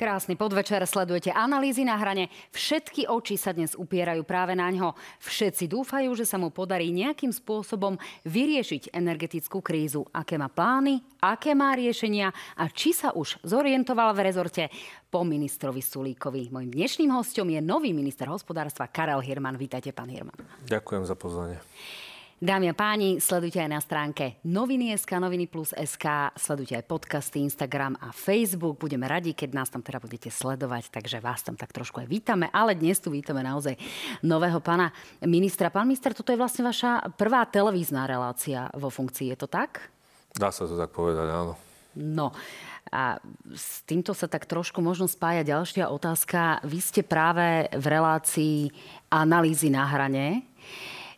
Krásny podvečer, sledujete analýzy na hrane. Všetky oči sa dnes upierajú práve na ňo. Všetci dúfajú, že sa mu podarí nejakým spôsobom vyriešiť energetickú krízu. Aké má plány, aké má riešenia a či sa už zorientoval v rezorte po ministrovi Sulíkovi. Mojím dnešným hostom je nový minister hospodárstva Karel Hirman. Vítajte, pán Hirman. Ďakujem za pozvanie. Dámy a páni, sledujte aj na stránke noviny.sk, noviny plus SK, sledujte aj podcasty, Instagram a Facebook. Budeme radi, keď nás tam teda budete sledovať, takže vás tam tak trošku aj vítame. Ale dnes tu vítame naozaj nového pána ministra. Pán minister, toto je vlastne vaša prvá televízna relácia vo funkcii, je to tak? Dá sa to tak povedať, áno. No, a s týmto sa tak trošku možno spája ďalšia otázka. Vy ste práve v relácii analýzy na hrane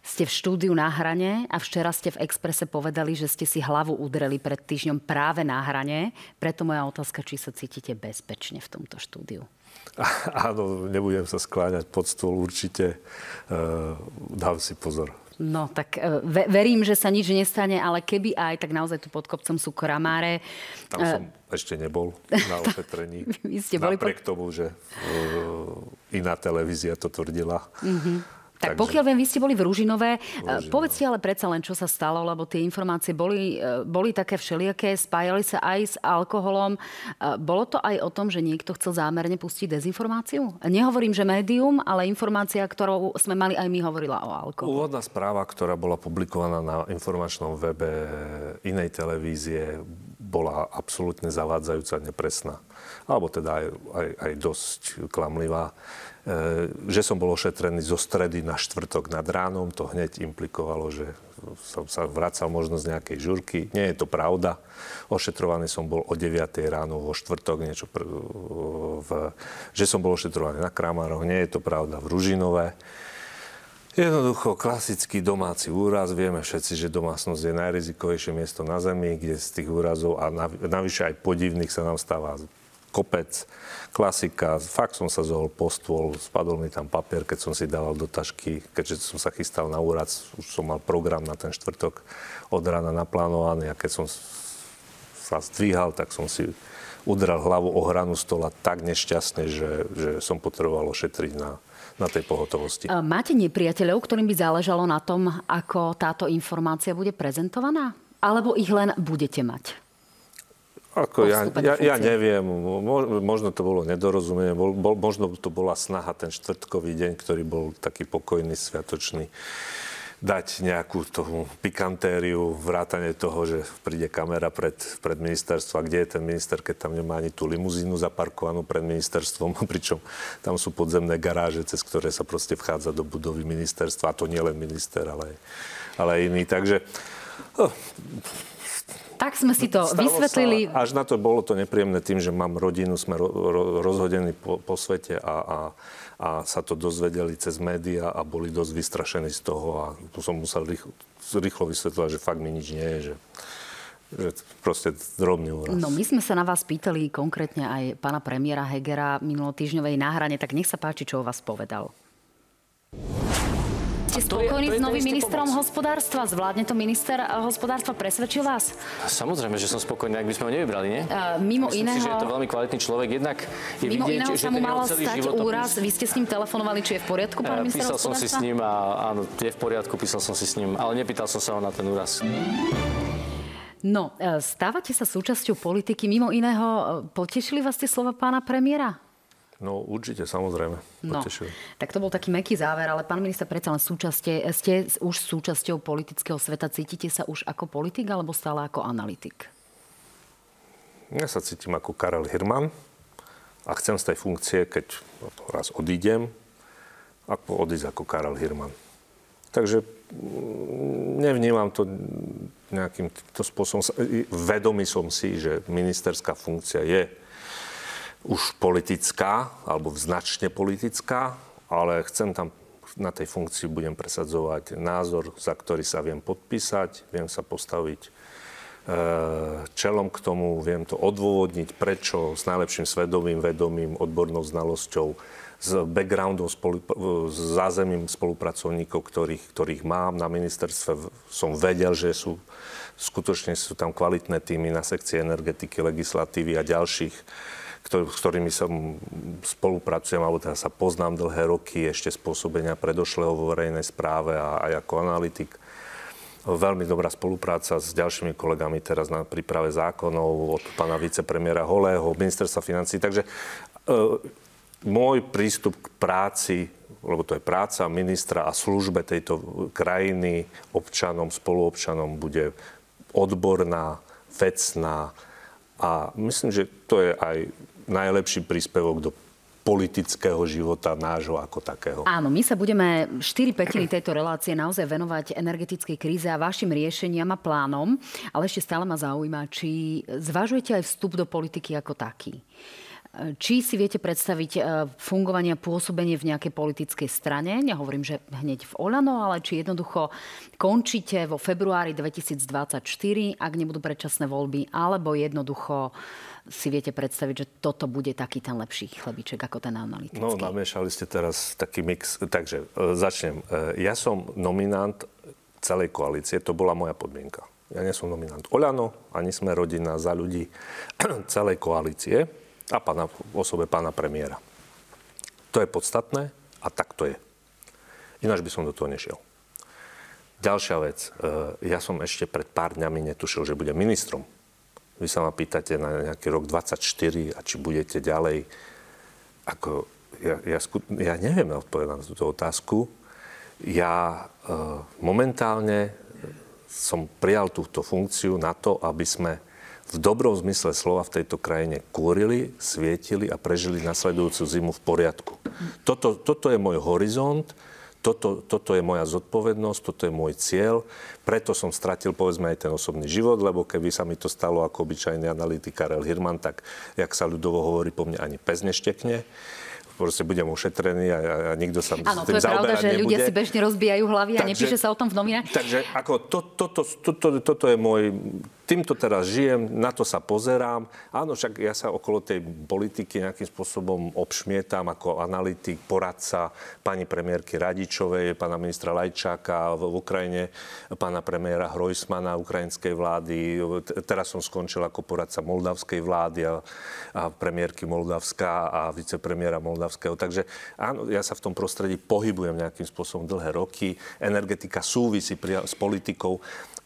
ste v štúdiu na hrane a včera ste v Exprese povedali, že ste si hlavu udreli pred týždňom práve na hrane. Preto moja otázka, či sa cítite bezpečne v tomto štúdiu. Áno, nebudem sa skláňať pod stôl, určite uh, dám si pozor. No, tak e, ve, verím, že sa nič nestane, ale keby aj, tak naozaj tu pod kopcom sú koramáre. Tam som uh, ešte nebol na ošetrení. Vy ste boli Napriek pod... tomu, že uh, iná televízia to tvrdila. Uh-huh. Tak Takže... pokiaľ viem, vy ste boli v Ružinové. Ružinové. Povedzte ale predsa len, čo sa stalo, lebo tie informácie boli, e, boli také všelijaké, spájali sa aj s alkoholom. E, bolo to aj o tom, že niekto chcel zámerne pustiť dezinformáciu? Nehovorím, že médium, ale informácia, ktorú sme mali aj my, hovorila o alkoholu. Úvodná správa, ktorá bola publikovaná na informačnom webe inej televízie, bola absolútne zavádzajúca, nepresná. Alebo teda aj, aj, aj dosť klamlivá. E, že som bol ošetrený zo stredy na štvrtok nad ránom, to hneď implikovalo, že som sa vracal možno z nejakej žurky. Nie je to pravda. Ošetrovaný som bol o 9 ráno vo štvrtok, niečo pr- v, že som bol ošetrovaný na Kramároch. Nie je to pravda v Ružinové. Jednoducho klasický domáci úraz. Vieme všetci, že domácnosť je najrizikovejšie miesto na Zemi, kde z tých úrazov a navyše aj podivných sa nám stáva kopec, klasika. Fakt som sa zohol po stôl, spadol mi tam papier, keď som si dával do tašky, keďže som sa chystal na úrad, už som mal program na ten štvrtok od rána naplánovaný a keď som sa zdvíhal, tak som si udral hlavu o hranu stola tak nešťastne, že, že som potreboval ošetriť na, na tej pohotovosti. Máte nepriateľov, ktorým by záležalo na tom, ako táto informácia bude prezentovaná? Alebo ich len budete mať? Ako ja, ja, ja neviem, možno to bolo nedorozumenie, bol, bol, možno to bola snaha ten štvrtkový deň, ktorý bol taký pokojný, sviatočný, dať nejakú tomu pikantériu, vrátane toho, že príde kamera pred, pred ministerstvo. A kde je ten minister, keď tam nemá ani tú limuzínu zaparkovanú pred ministerstvom, pričom tam sú podzemné garáže, cez ktoré sa proste vchádza do budovy ministerstva. A to nie len minister, ale, ale aj iný. Takže oh, tak sme si to Stalo vysvetlili. Sa, až na to bolo to nepríjemné tým, že mám rodinu, sme ro, ro, rozhodení po, po svete a, a, a sa to dozvedeli cez médiá a boli dosť vystrašení z toho a tu som musel rýchlo, rýchlo vysvetľovať, že fakt mi nič nie je, že že proste drobný úraz. No my sme sa na vás pýtali konkrétne aj pána premiéra Hegera minulotýžňovej náhrane, tak nech sa páči, čo o vás povedal. Ste spokojní s novým ministrom pomoc. hospodárstva? Zvládne to minister eh, hospodárstva? Presvedčil vás? Samozrejme, že som spokojný, ak by sme ho nevybrali, nie? Uh, mimo Myslím iného... si, že je to veľmi kvalitný človek. Jednak je mimo vidieť, iného sa mu malo stať úraz. Vy ste s ním telefonovali, či je v poriadku, pán uh, minister Písal som si s ním a áno, je v poriadku, písal som si s ním, ale nepýtal som sa ho na ten úraz. No, stávate sa súčasťou politiky. Mimo iného, potešili vás tie slova pána premiéra? No určite, samozrejme. No, tak to bol taký meký záver, ale pán minister, predsa len súčastie, ste už súčasťou politického sveta. Cítite sa už ako politik alebo stále ako analytik? Ja sa cítim ako Karel Hirman a chcem z tej funkcie, keď raz odídem, ako odísť ako Karel Hirman. Takže mm, nevnímam to nejakým to spôsobom. Vedomý som si, že ministerská funkcia je už politická, alebo značne politická, ale chcem tam na tej funkcii budem presadzovať názor, za ktorý sa viem podpísať, viem sa postaviť e, čelom k tomu, viem to odôvodniť, prečo s najlepším svedomím, vedomím, odbornou znalosťou, s backgroundom, spolu, s zázemím spolupracovníkov, ktorých, ktorých mám na ministerstve. Som vedel, že sú skutočne sú tam kvalitné týmy na sekcii energetiky, legislatívy a ďalších s ktorými som spolupracujem, alebo teda sa poznám dlhé roky ešte spôsobenia predošlého vo verejnej správe a aj ako analytik. Veľmi dobrá spolupráca s ďalšími kolegami teraz na príprave zákonov od pána vicepremiera Holého, ministerstva financí. Takže e, môj prístup k práci, lebo to je práca ministra a službe tejto krajiny občanom, spoluobčanom bude odborná, vecná a myslím, že to je aj najlepší príspevok do politického života nášho ako takého. Áno, my sa budeme 4 petiny tejto relácie naozaj venovať energetickej kríze a vašim riešeniam a plánom, ale ešte stále ma zaujíma, či zvažujete aj vstup do politiky ako taký. Či si viete predstaviť e, fungovanie a pôsobenie v nejakej politickej strane? Nehovorím, že hneď v Olano, ale či jednoducho končíte vo februári 2024, ak nebudú predčasné voľby, alebo jednoducho si viete predstaviť, že toto bude taký ten lepší chlebiček ako ten analytický? No, namiešali ste teraz taký mix. Takže e, začnem. E, ja som nominant celej koalície, to bola moja podmienka. Ja nie som nominant Oľano, ani sme rodina za ľudí celej koalície a pána, osobe pána premiéra. To je podstatné a tak to je. Ináč by som do toho nešiel. Ďalšia vec. E, ja som ešte pred pár dňami netušil, že budem ministrom. Vy sa ma pýtate na nejaký rok 24 a či budete ďalej. Ako, ja, ja, ja neviem odpovedať na túto otázku. Ja e, momentálne som prijal túto funkciu na to, aby sme v dobrom zmysle slova v tejto krajine kúrili, svietili a prežili nasledujúcu zimu v poriadku. Toto, toto je môj horizont, toto, toto je moja zodpovednosť, toto je môj cieľ. Preto som stratil povedzme aj ten osobný život, lebo keby sa mi to stalo ako obyčajný analytik Karel Hirman, tak, jak sa ľudovo hovorí, po mne ani pez neštekne proste budem ušetrený a, a nikto sa Áno, to je pravda, že nebude. ľudia si bežne rozbijajú hlavy a takže, nepíše sa o tom v novinách. Takže ako to, to, to, to, to, toto je môj týmto teraz žijem, na to sa pozerám. Áno, však ja sa okolo tej politiky nejakým spôsobom obšmietam ako analytik, poradca pani premiérky Radičovej, pána ministra Lajčáka v Ukrajine, pána premiéra Hrojsmana ukrajinskej vlády. Teraz som skončil ako poradca moldavskej vlády a, a premiérky Moldavska a vicepremiéra Moldavského. Takže áno, ja sa v tom prostredí pohybujem nejakým spôsobom dlhé roky. Energetika súvisí s politikou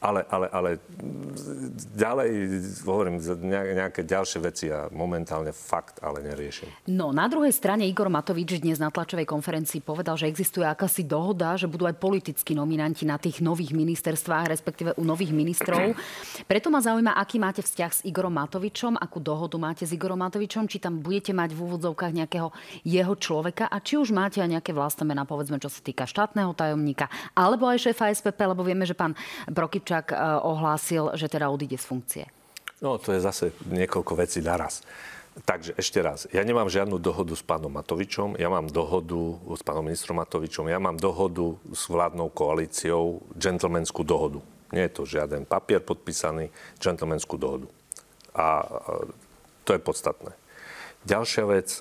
ale, ale, ale ďalej, hovorím, nejaké ďalšie veci a momentálne fakt, ale neriešim. No, na druhej strane Igor Matovič dnes na tlačovej konferencii povedal, že existuje akási dohoda, že budú aj politickí nominanti na tých nových ministerstvách, respektíve u nových ministrov. Preto ma zaujíma, aký máte vzťah s Igorom Matovičom, akú dohodu máte s Igorom Matovičom, či tam budete mať v úvodzovkách nejakého jeho človeka a či už máte aj nejaké vlastné mená, povedzme, čo sa týka štátneho tajomníka, alebo aj šéfa SPP, lebo vieme, že pán Prokyp Sobčak eh, ohlásil, že teda odíde z funkcie? No, to je zase niekoľko vecí naraz. Takže ešte raz, ja nemám žiadnu dohodu s pánom Matovičom, ja mám dohodu s pánom ministrom Matovičom, ja mám dohodu s vládnou koalíciou, džentlmenskú dohodu. Nie je to žiaden papier podpísaný, džentlmenskú dohodu. A to je podstatné. Ďalšia vec, e,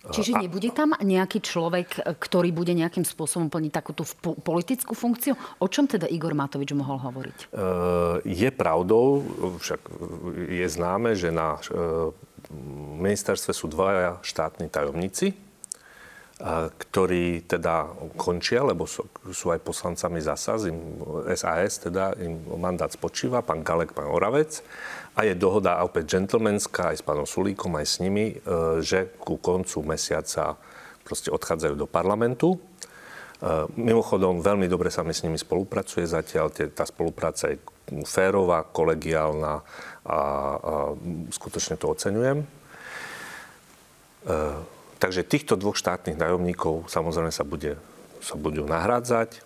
Čiže nebude tam nejaký človek, ktorý bude nejakým spôsobom plniť takúto politickú funkciu? O čom teda Igor Matovič mohol hovoriť? E, je pravdou, však je známe, že na e, ministerstve sú dvaja štátni tajomníci, ktorí teda končia, lebo sú, aj poslancami SAS, im, SAS, teda im mandát spočíva, pán Galek, pán Oravec. A je dohoda opäť džentlmenská aj s pánom Sulíkom, aj s nimi, e, že ku koncu mesiaca proste odchádzajú do parlamentu. E, mimochodom, veľmi dobre sa mi s nimi spolupracuje zatiaľ. Tá spolupráca je férová, kolegiálna a, a skutočne to oceňujem. Takže týchto dvoch štátnych nájomníkov samozrejme sa, bude, sa budú nahrádzať.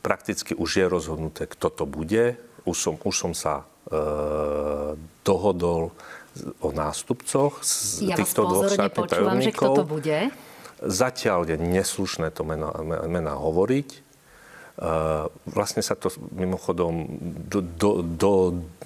Prakticky už je rozhodnuté, kto to bude. Už som, už som sa E, dohodol o nástupcoch z ja týchto dvoch štátnych tajomníkov. že kto to bude? Zatiaľ je neslušné to mená, mená hovoriť. Uh, vlastne sa to mimochodom do, do, do,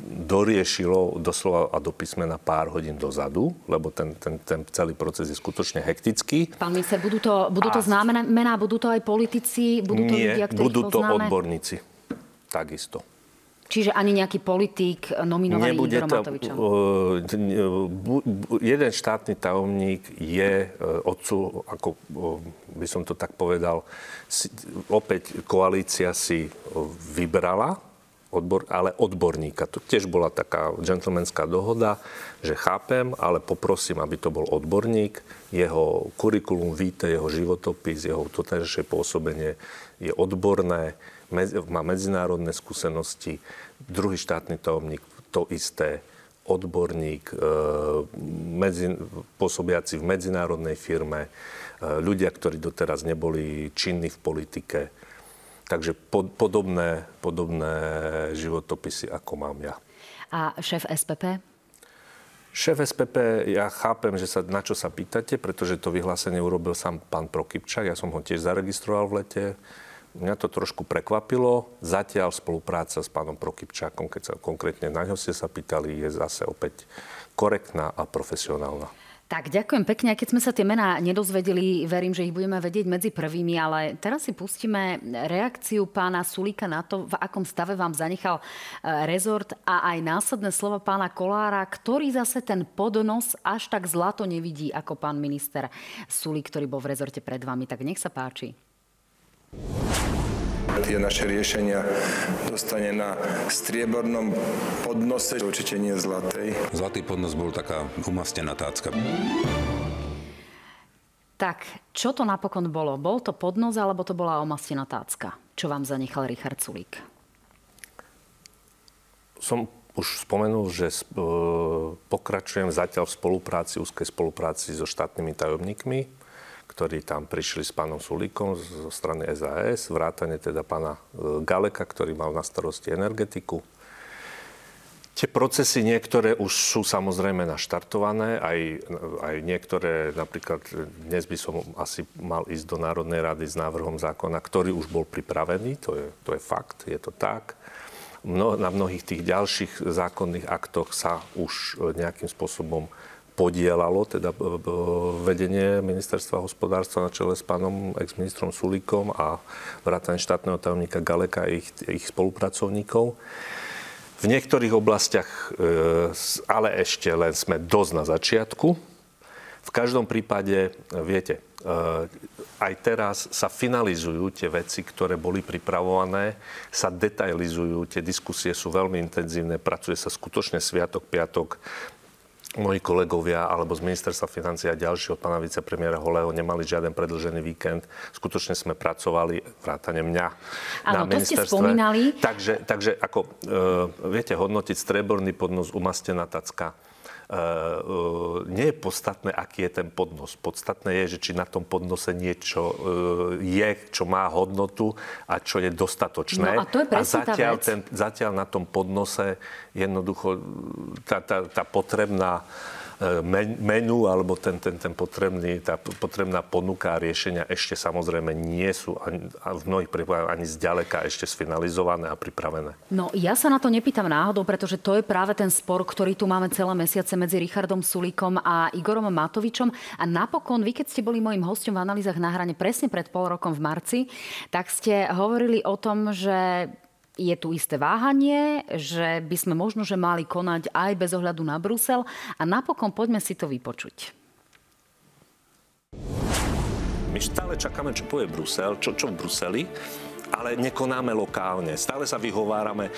doriešilo doslova a do písmena pár hodín dozadu, lebo ten, ten, ten celý proces je skutočne hektický. Pán minister, budú to, budú to známe mená, budú to aj politici, budú to nie, ľudia, budú to poznáme? odborníci. Takisto. Čiže ani nejaký politík nominovaný Nebude Igorom Matovičom? jeden štátny tajomník je odcu, ako by som to tak povedal, opäť koalícia si vybrala odbor, ale odborníka. To tiež bola taká džentlmenská dohoda, že chápem, ale poprosím, aby to bol odborník. Jeho kurikulum víte, jeho životopis, jeho totajšie pôsobenie je odborné, má medzinárodné skúsenosti. Druhý štátny tajomník to isté, odborník, e, medzi, pôsobiaci v medzinárodnej firme, e, ľudia, ktorí doteraz neboli činní v politike Takže pod, podobné, podobné životopisy, ako mám ja. A šéf SPP? Šéf SPP, ja chápem, že sa, na čo sa pýtate, pretože to vyhlásenie urobil sám pán Prokypčak. Ja som ho tiež zaregistroval v lete. Mňa to trošku prekvapilo. Zatiaľ spolupráca s pánom Prokypčakom, keď sa konkrétne na ňo ste sa pýtali, je zase opäť korektná a profesionálna. Tak ďakujem pekne. Keď sme sa tie mená nedozvedeli, verím, že ich budeme vedieť medzi prvými, ale teraz si pustíme reakciu pána Sulíka na to, v akom stave vám zanechal e, rezort a aj následné slova pána Kolára, ktorý zase ten podnos až tak zlato nevidí ako pán minister Sulík, ktorý bol v rezorte pred vami. Tak nech sa páči tie naše riešenia dostane na striebornom podnose, určite nie zlatej. Zlatý podnos bol taká umastená tácka. Tak, čo to napokon bolo? Bol to podnos, alebo to bola omastená tácka? Čo vám zanechal Richard Sulík? Som už spomenul, že e, pokračujem zatiaľ v spolupráci, úzkej spolupráci so štátnymi tajomníkmi ktorí tam prišli s pánom Sulíkom zo strany SAS, vrátane teda pána e, Galeka, ktorý mal na starosti energetiku. Tie procesy niektoré už sú samozrejme naštartované, aj, aj niektoré, napríklad dnes by som asi mal ísť do Národnej rady s návrhom zákona, ktorý už bol pripravený, to je, to je fakt, je to tak. Mno, na mnohých tých ďalších zákonných aktoch sa už nejakým spôsobom podielalo teda vedenie ministerstva hospodárstva na čele s pánom ex-ministrom Sulíkom a vrátane štátneho tajomníka Galeka a ich, ich spolupracovníkov. V niektorých oblastiach, e, ale ešte len sme dosť na začiatku. V každom prípade, viete, e, aj teraz sa finalizujú tie veci, ktoré boli pripravované, sa detailizujú, tie diskusie sú veľmi intenzívne, pracuje sa skutočne sviatok, piatok, moji kolegovia alebo z ministerstva financií a ďalší od pána vicepremiéra Holého nemali žiaden predlžený víkend. Skutočne sme pracovali, vrátane mňa, Áno, na to ministerstve. ste spomínali. Takže, takže ako e, viete hodnotiť streborný podnos, umastená tacka, nie je podstatné, aký je ten podnos. Podstatné je, že či na tom podnose niečo eh, je, čo má hodnotu a čo je dostatočné. No a to je a zatiaľ, ten, zatiaľ na tom podnose jednoducho tá, tá, tá potrebná menu alebo ten, ten, ten potrebný, tá potrebná ponuka a riešenia ešte samozrejme nie sú ani, v mnohých prípadoch ani zďaleka ešte sfinalizované a pripravené. No ja sa na to nepýtam náhodou, pretože to je práve ten spor, ktorý tu máme celé mesiace medzi Richardom Sulíkom a Igorom Matovičom. A napokon, vy keď ste boli mojim hostom v analýzach na hrane presne pred pol rokom v marci, tak ste hovorili o tom, že je tu isté váhanie, že by sme možno, že mali konať aj bez ohľadu na Brusel. A napokon poďme si to vypočuť. My stále čakáme, čo povie Brusel, čo, čo v Bruseli, ale nekonáme lokálne. Stále sa vyhovárame,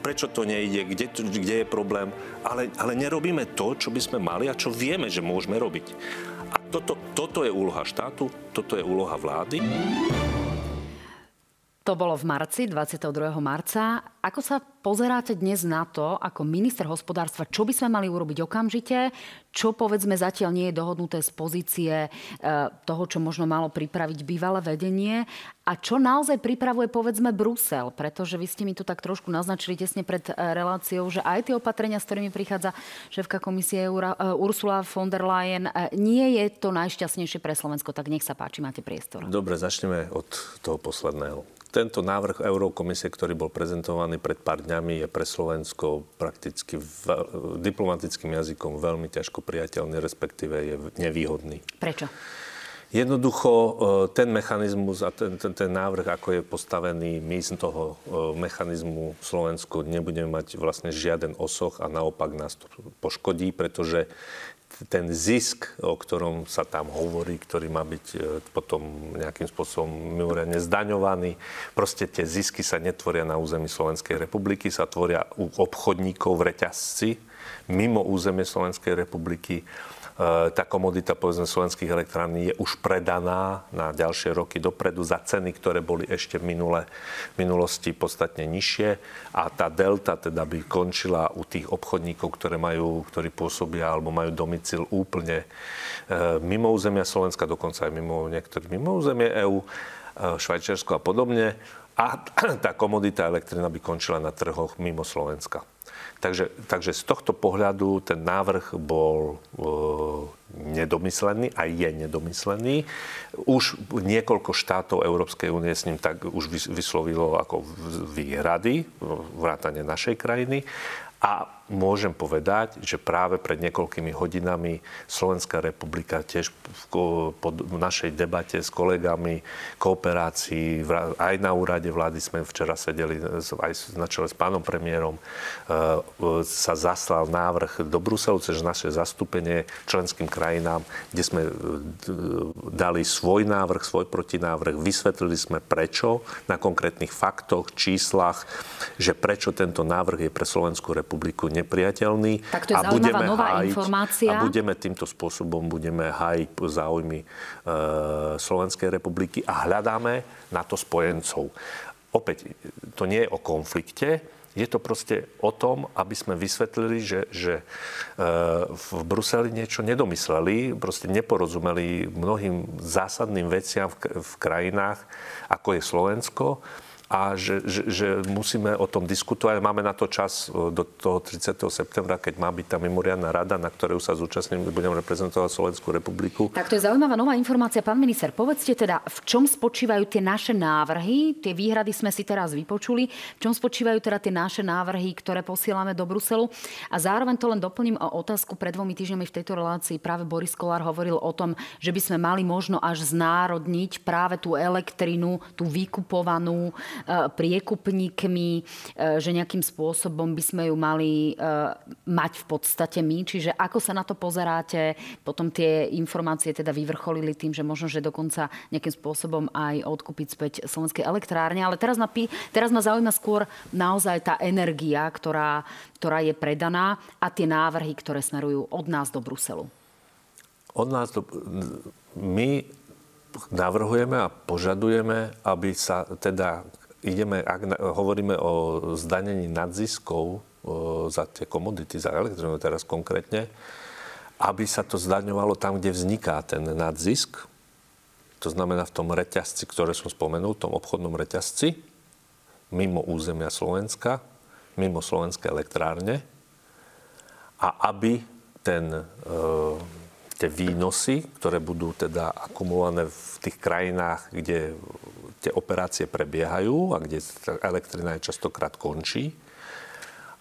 prečo to nejde, kde, kde je problém, ale, ale nerobíme to, čo by sme mali a čo vieme, že môžeme robiť. A toto, toto je úloha štátu, toto je úloha vlády. To bolo v marci, 22. marca. Ako sa pozeráte dnes na to, ako minister hospodárstva, čo by sme mali urobiť okamžite, čo povedzme zatiaľ nie je dohodnuté z pozície e, toho, čo možno malo pripraviť bývalé vedenie a čo naozaj pripravuje povedzme Brusel, pretože vy ste mi tu tak trošku naznačili tesne pred e, reláciou, že aj tie opatrenia, s ktorými prichádza šéfka komisie Ursula von der Leyen, e, nie je to najšťastnejšie pre Slovensko, tak nech sa páči, máte priestor. Dobre, začneme od toho posledného. Tento návrh Eurokomisie, ktorý bol prezentovaný pred pár dňami, je pre Slovensko prakticky v, diplomatickým jazykom veľmi ťažko priateľný, respektíve je nevýhodný. Prečo? Jednoducho e, ten mechanizmus a ten, ten, ten návrh, ako je postavený, my z toho e, mechanizmu v Slovensku nebudeme mať vlastne žiaden osoch a naopak nás to poškodí, pretože ten zisk, o ktorom sa tam hovorí, ktorý má byť e, potom nejakým spôsobom mimoriadne zdaňovaný, proste tie zisky sa netvoria na území Slovenskej republiky, sa tvoria u obchodníkov v reťazci mimo územie Slovenskej republiky tá komodita povedzme slovenských elektrární je už predaná na ďalšie roky dopredu za ceny, ktoré boli ešte v minule, minulosti podstatne nižšie a tá delta teda by končila u tých obchodníkov, ktoré majú, ktorí pôsobia alebo majú domicil úplne e, mimo územia Slovenska, dokonca aj mimo niektorých mimo územie EÚ, e, Švajčiarsko a podobne. A tá komodita elektrina by končila na trhoch mimo Slovenska. Takže, takže z tohto pohľadu ten návrh bol e, nedomyslený a je nedomyslený. Už niekoľko štátov Európskej únie s ním tak už vyslovilo ako výhrady, vrátane našej krajiny. A môžem povedať, že práve pred niekoľkými hodinami Slovenská republika tiež po našej debate s kolegami, kooperácii, aj na úrade vlády sme včera sedeli aj na čele s pánom premiérom, e, sa zaslal návrh do Bruselu cez naše zastúpenie členským krajinám, kde sme e, dali svoj návrh, svoj protinávrh, vysvetlili sme prečo na konkrétnych faktoch, číslach, že prečo tento návrh je pre Slovenskú republiku republiku nepriateľný. Tak to je a budeme nová hájiť, informácia. A budeme týmto spôsobom budeme hájiť záujmy e, Slovenskej republiky a hľadáme na to spojencov. Opäť, to nie je o konflikte, je to proste o tom, aby sme vysvetlili, že, že e, v Bruseli niečo nedomysleli, proste neporozumeli mnohým zásadným veciam v, v krajinách, ako je Slovensko a že, že, že musíme o tom diskutovať. Máme na to čas e, do toho 30. septembra, keď má byť tá mimoriadná rada, na ktorej sa zúčastním, budem reprezentovať Slovenskú republiku. Tak to je zaujímavá nová informácia. Pán minister, povedzte teda, v čom spočívajú tie naše návrhy? Tie výhrady sme si teraz vypočuli. V čom spočívajú teda tie naše návrhy, ktoré posielame do Bruselu? A zároveň to len doplním o otázku. Pred dvomi týždňami v tejto relácii práve Boris Kolár hovoril o tom, že by sme mali možno až znárodniť práve tú elektrinu, tú vykupovanú priekupníkmi, e, že nejakým spôsobom by sme ju mali e, mať v podstate my. Čiže ako sa na to pozeráte? Potom tie informácie teda vyvrcholili tým, že možno, že dokonca nejakým spôsobom aj odkúpiť späť slovenskej elektrárne. Ale teraz ma, teraz ma zaujíma skôr naozaj tá energia, ktorá, ktorá je predaná a tie návrhy, ktoré smerujú od nás do Bruselu. Od nás do... My navrhujeme a požadujeme, aby sa teda ideme, ak hovoríme o zdanení nadziskov za tie komodity, za elektrínu teraz konkrétne, aby sa to zdaňovalo tam, kde vzniká ten nadzisk, to znamená v tom reťazci, ktoré som spomenul, v tom obchodnom reťazci, mimo územia Slovenska, mimo slovenské elektrárne. A aby ten, e, tie výnosy, ktoré budú teda akumulované v tých krajinách, kde tie operácie prebiehajú a kde elektrina je častokrát končí,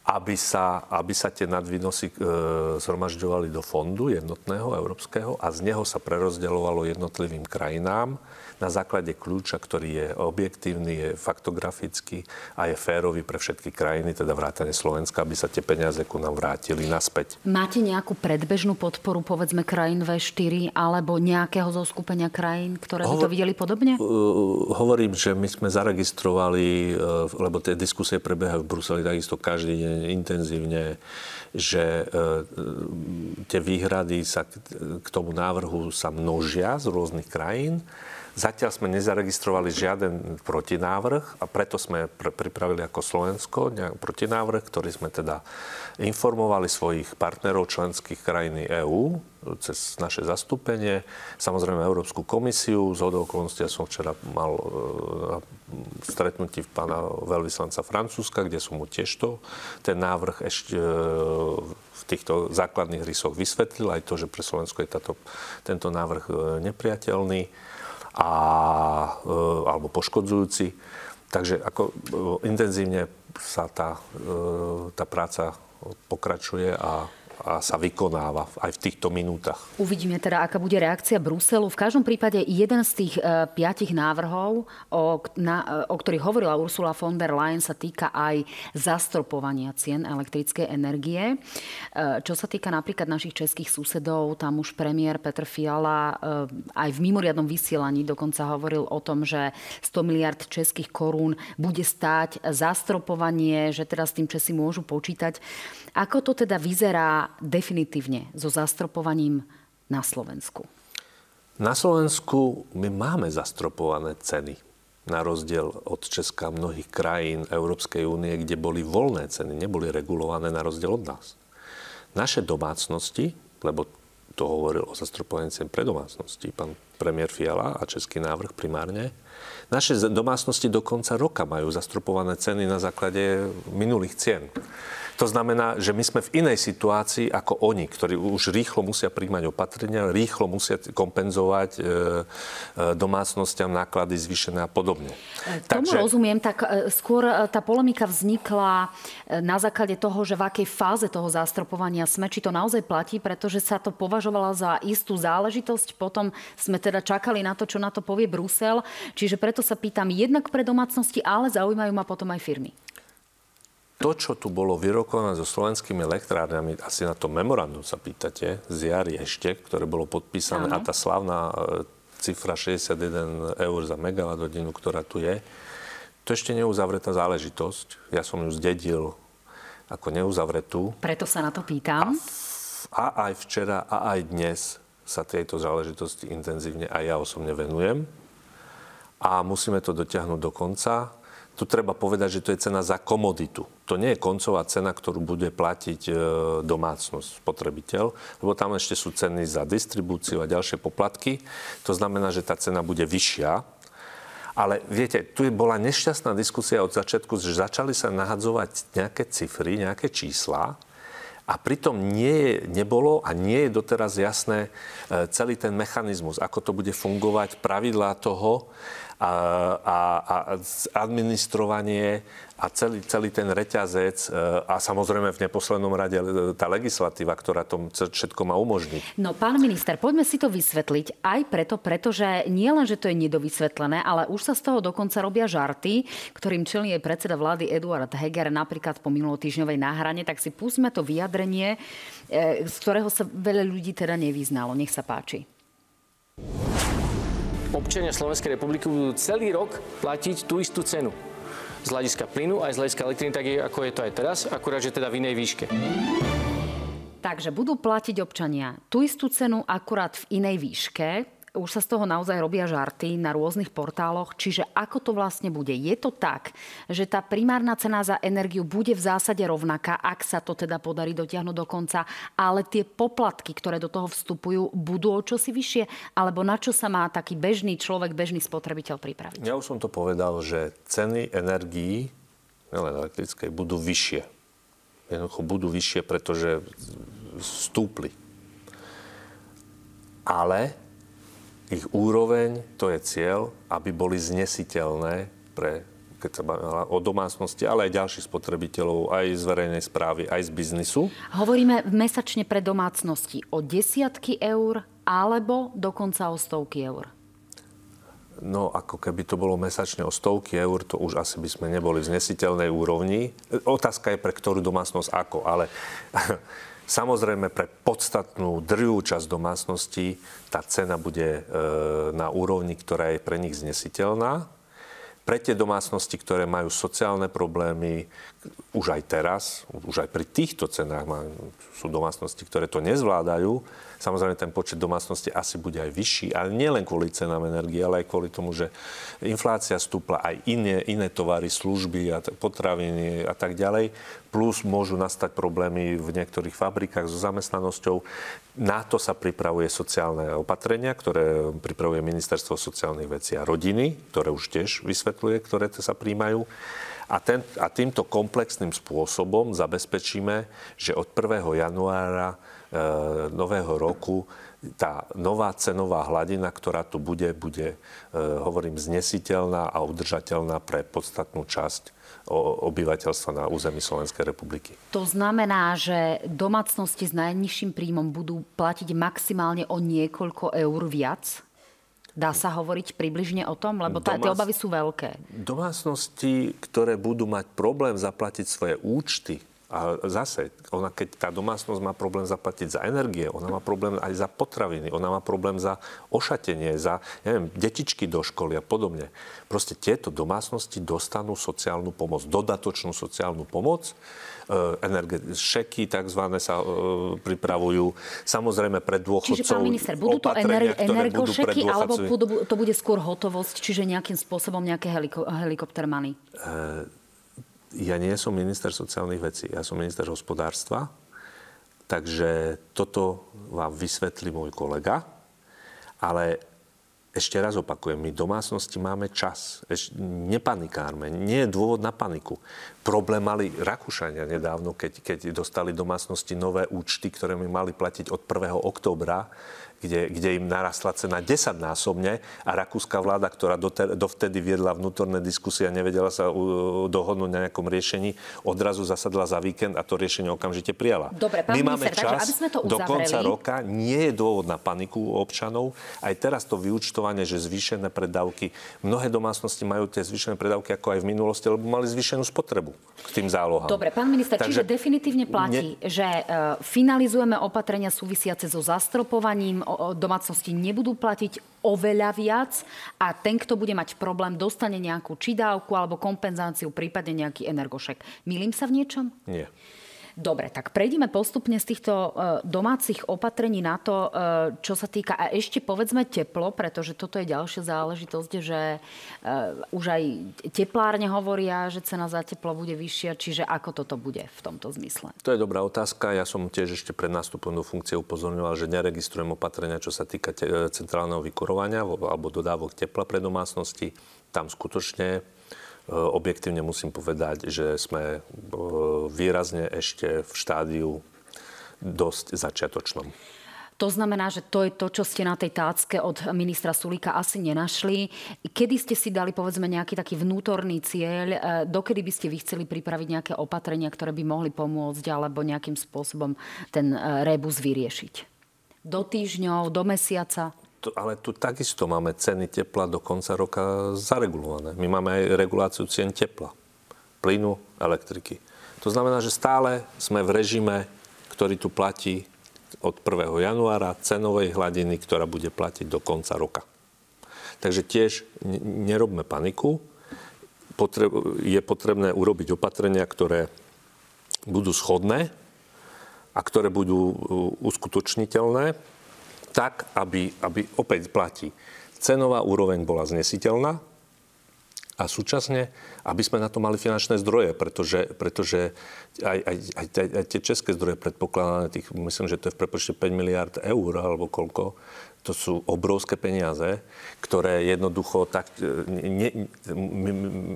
aby sa, aby sa tie nadvýnosy e, zhromažďovali do fondu jednotného európskeho a z neho sa prerozdeľovalo jednotlivým krajinám na základe kľúča, ktorý je objektívny, je faktografický a je férový pre všetky krajiny, teda vrátane Slovenska, aby sa tie peniaze ku nám vrátili naspäť. Máte nejakú predbežnú podporu, povedzme, krajín V4 alebo nejakého zoskupenia krajín, ktoré by to videli podobne? Uh, hovorím, že my sme zaregistrovali, uh, lebo tie diskusie prebiehajú v Bruseli takisto každý deň intenzívne, že uh, tie výhrady sa k tomu návrhu sa množia z rôznych krajín. Zatiaľ sme nezaregistrovali žiaden protinávrh a preto sme pr- pripravili ako Slovensko protinávrh, ktorý sme teda informovali svojich partnerov členských krajín EÚ cez naše zastúpenie, samozrejme Európsku komisiu. Z okolností ja som včera mal e, stretnutí pána veľvyslanca Francúzska, kde som mu tiež to, ten návrh ešte e, v týchto základných rysoch vysvetlil, aj to, že pre Slovensko je táto, tento návrh e, nepriateľný a, e, alebo poškodzujúci. Takže ako e, intenzívne sa tá, e, tá práca pokračuje a, a sa vykonáva aj v týchto minútach. Uvidíme teda, aká bude reakcia Bruselu. V každom prípade jeden z tých e, piatich návrhov, o, na, o ktorých hovorila Ursula von der Leyen, sa týka aj zastropovania cien elektrickej energie. E, čo sa týka napríklad našich českých susedov, tam už premiér Petr Fiala e, aj v mimoriadnom vysielaní dokonca hovoril o tom, že 100 miliard českých korún bude stáť zastropovanie, že teda s tým Česi môžu počítať. Ako to teda vyzerá definitívne so zastropovaním na Slovensku? Na Slovensku my máme zastropované ceny. Na rozdiel od Česka mnohých krajín Európskej únie, kde boli voľné ceny, neboli regulované na rozdiel od nás. Naše domácnosti, lebo to hovoril o zastropovaní cen pre domácnosti, pán premiér Fiala a český návrh primárne, naše domácnosti do konca roka majú zastropované ceny na základe minulých cien. To znamená, že my sme v inej situácii ako oni, ktorí už rýchlo musia príjmať opatrenia, rýchlo musia kompenzovať e, e, domácnostiam náklady zvýšené a podobne. E, tomu Takže... rozumiem, tak skôr tá polemika vznikla na základe toho, že v akej fáze toho zastropovania sme, či to naozaj platí, pretože sa to považovalo za istú záležitosť, potom sme teda čakali na to, čo na to povie Brusel, čiže preto sa pýtam jednak pre domácnosti, ale zaujímajú ma potom aj firmy to, čo tu bolo vyrokované so slovenskými elektrárňami, asi na to memorandum sa pýtate, z jary ešte, ktoré bolo podpísané Áno. a tá slavná e, cifra 61 eur za megawatt hodinu, ktorá tu je, to ešte neuzavretá záležitosť. Ja som ju zdedil ako neuzavretú. Preto sa na to pýtam. A, a aj včera, a aj dnes sa tejto záležitosti intenzívne aj ja osobne venujem. A musíme to dotiahnuť do konca tu treba povedať, že to je cena za komoditu. To nie je koncová cena, ktorú bude platiť e, domácnosť, spotrebiteľ, lebo tam ešte sú ceny za distribúciu a ďalšie poplatky. To znamená, že tá cena bude vyššia. Ale viete, tu bola nešťastná diskusia od začiatku, že začali sa nahadzovať nejaké cifry, nejaké čísla, a pritom nie, nebolo a nie je doteraz jasné e, celý ten mechanizmus, ako to bude fungovať, pravidlá toho a, a, a administrovanie a celý, celý ten reťazec e, a samozrejme v neposlednom rade e, tá legislatíva, ktorá to všetko má umožniť. No pán minister, poďme si to vysvetliť aj preto, pretože nie len, že to je nedovysvetlené, ale už sa z toho dokonca robia žarty, ktorým čelí aj predseda vlády Eduard Heger napríklad po minulotýždňovej náhrane, tak si pustíme to vyjadrenie, e, z ktorého sa veľa ľudí teda nevyznalo. Nech sa páči občania Slovenskej republiky budú celý rok platiť tú istú cenu. Z hľadiska plynu aj z hľadiska elektriny, tak je, ako je to aj teraz, akurát, že teda v inej výške. Takže budú platiť občania tú istú cenu akurát v inej výške už sa z toho naozaj robia žarty na rôznych portáloch. Čiže ako to vlastne bude? Je to tak, že tá primárna cena za energiu bude v zásade rovnaká, ak sa to teda podarí dotiahnuť do konca, ale tie poplatky, ktoré do toho vstupujú, budú o čosi vyššie? Alebo na čo sa má taký bežný človek, bežný spotrebiteľ pripraviť? Ja už som to povedal, že ceny energií, nielen elektrickej, budú vyššie. Jednoducho budú vyššie, pretože stúpli. Ale ich úroveň, to je cieľ, aby boli znesiteľné pre keď sa bavíme o domácnosti, ale aj ďalších spotrebiteľov, aj z verejnej správy, aj z biznisu. Hovoríme mesačne pre domácnosti o desiatky eur alebo dokonca o stovky eur. No, ako keby to bolo mesačne o stovky eur, to už asi by sme neboli v znesiteľnej úrovni. Otázka je pre ktorú domácnosť ako, ale Samozrejme, pre podstatnú drvú časť domácností tá cena bude e, na úrovni, ktorá je pre nich znesiteľná. Pre tie domácnosti, ktoré majú sociálne problémy, už aj teraz, už aj pri týchto cenách sú domácnosti, ktoré to nezvládajú, Samozrejme, ten počet domácností asi bude aj vyšší, ale nielen kvôli cenám energie, ale aj kvôli tomu, že inflácia stúpla aj iné, iné tovary, služby a potraviny a tak ďalej. Plus môžu nastať problémy v niektorých fabrikách so zamestnanosťou. Na to sa pripravuje sociálne opatrenia, ktoré pripravuje Ministerstvo sociálnych vecí a rodiny, ktoré už tiež vysvetľuje, ktoré to sa príjmajú. A, ten, a týmto komplexným spôsobom zabezpečíme, že od 1. januára E, nového roku tá nová cenová hladina, ktorá tu bude, bude, hovorím, znesiteľná a udržateľná pre podstatnú časť obyvateľstva na území Slovenskej republiky. To znamená, že domácnosti s najnižším príjmom budú platiť maximálne o niekoľko eur viac? Dá sa hovoriť približne o tom? Lebo tá, tie obavy sú veľké. Domácnosti, ktoré budú mať problém zaplatiť svoje účty, a zase, ona, keď tá domácnosť má problém zaplatiť za energie, ona má problém aj za potraviny, ona má problém za ošatenie, za, neviem, detičky do školy a podobne. Proste tieto domácnosti dostanú sociálnu pomoc, dodatočnú sociálnu pomoc, e, energie, šeky tzv. sa e, pripravujú. Samozrejme pre dôchodcov Čiže, pán minister, budú to ener- energošeky, alebo to bude skôr hotovosť, čiže nejakým spôsobom nejaké heliko- helikoptermany? E, ja nie som minister sociálnych vecí, ja som minister hospodárstva, takže toto vám vysvetlí môj kolega. Ale ešte raz opakujem, my domácnosti máme čas. Eš, nepanikárme, nie je dôvod na paniku. Problém mali Rakúšania nedávno, keď, keď dostali domácnosti nové účty, ktoré mi mali platiť od 1. októbra kde, kde im narastla cena 10 násobne a rakúska vláda, ktorá doter, dovtedy viedla vnútorné diskusie a nevedela sa dohodnúť na nejakom riešení, odrazu zasadla za víkend a to riešenie okamžite prijala. Dobre, pán My minister, máme čas takže, aby sme to do konca roka, nie je dôvod na paniku u občanov. Aj teraz to vyučtovanie, že zvýšené predávky, mnohé domácnosti majú tie zvýšené predávky ako aj v minulosti, lebo mali zvýšenú spotrebu k tým zálohám. Dobre, pán minister, takže čiže definitívne platí, ne... že uh, finalizujeme opatrenia súvisiace so zastropovaním, domácnosti nebudú platiť oveľa viac a ten, kto bude mať problém, dostane nejakú či dávku alebo kompenzáciu, prípadne nejaký energošek. Milím sa v niečom? Nie. Dobre, tak prejdeme postupne z týchto e, domácich opatrení na to, e, čo sa týka a ešte povedzme teplo, pretože toto je ďalšia záležitosť, že e, už aj teplárne hovoria, že cena za teplo bude vyššia, čiže ako toto bude v tomto zmysle? To je dobrá otázka. Ja som tiež ešte pred nástupom do funkcie upozorňoval, že neregistrujem opatrenia, čo sa týka centrálneho vykurovania alebo dodávok tepla pre domácnosti. Tam skutočne objektívne musím povedať, že sme e, výrazne ešte v štádiu dosť začiatočnom. To znamená, že to je to, čo ste na tej tácke od ministra Sulíka asi nenašli. Kedy ste si dali, povedzme, nejaký taký vnútorný cieľ? E, dokedy by ste vy chceli pripraviť nejaké opatrenia, ktoré by mohli pomôcť alebo nejakým spôsobom ten rebus vyriešiť? Do týždňov, do mesiaca? Ale tu takisto máme ceny tepla do konca roka zaregulované. My máme aj reguláciu cien tepla, plynu, elektriky. To znamená, že stále sme v režime, ktorý tu platí od 1. januára, cenovej hladiny, ktorá bude platiť do konca roka. Takže tiež nerobme paniku. je potrebné urobiť opatrenia, ktoré budú schodné a ktoré budú uskutočniteľné tak, aby, aby opäť platí. Cenová úroveň bola znesiteľná a súčasne, aby sme na to mali finančné zdroje, pretože, pretože aj, aj, aj, aj tie české zdroje predpokladané, tých, myslím, že to je v prepočte 5 miliard eur alebo koľko, to sú obrovské peniaze, ktoré jednoducho tak... Ne, my,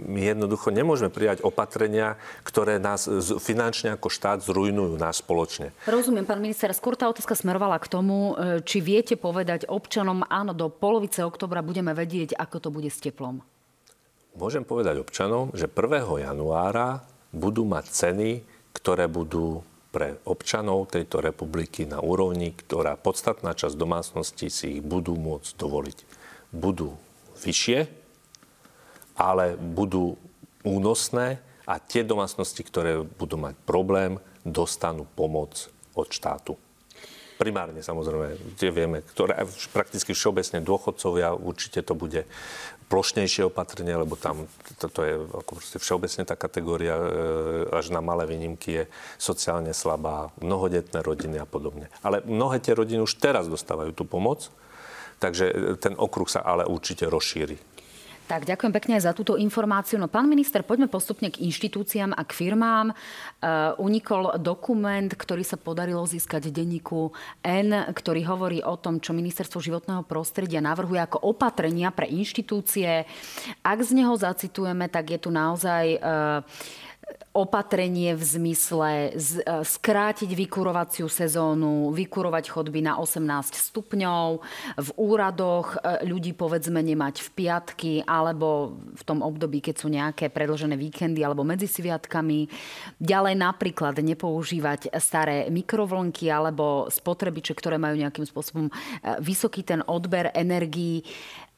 my jednoducho nemôžeme prijať opatrenia, ktoré nás finančne ako štát zrujnujú nás spoločne. Rozumiem, pán minister. Skôr tá otázka smerovala k tomu, e, či viete povedať občanom, áno, do polovice oktobra budeme vedieť, ako to bude s teplom. Môžem povedať občanom, že 1. januára budú mať ceny, ktoré budú pre občanov tejto republiky na úrovni, ktorá podstatná časť domácností si ich budú môcť dovoliť. Budú vyššie, ale budú únosné a tie domácnosti, ktoré budú mať problém, dostanú pomoc od štátu. Primárne samozrejme, tie vieme, ktoré prakticky všeobecne dôchodcovia, určite to bude plošnejšie opatrenie, lebo tam toto je ako všeobecne tá kategória, e, až na malé výnimky je sociálne slabá, mnohodetné rodiny a podobne. Ale mnohé tie rodiny už teraz dostávajú tú pomoc, takže ten okruh sa ale určite rozšíri. Tak, ďakujem pekne za túto informáciu. No, pán minister, poďme postupne k inštitúciám a k firmám. Uh, unikol dokument, ktorý sa podarilo získať denníku N, ktorý hovorí o tom, čo ministerstvo životného prostredia navrhuje ako opatrenia pre inštitúcie. Ak z neho zacitujeme, tak je tu naozaj uh, opatrenie v zmysle z, e, skrátiť vykurovaciu sezónu, vykurovať chodby na 18 stupňov, v úradoch e, ľudí povedzme nemať v piatky alebo v tom období, keď sú nejaké predlžené víkendy alebo medzi sviatkami. Ďalej napríklad nepoužívať staré mikrovlnky alebo spotrebiče, ktoré majú nejakým spôsobom e, vysoký ten odber energií.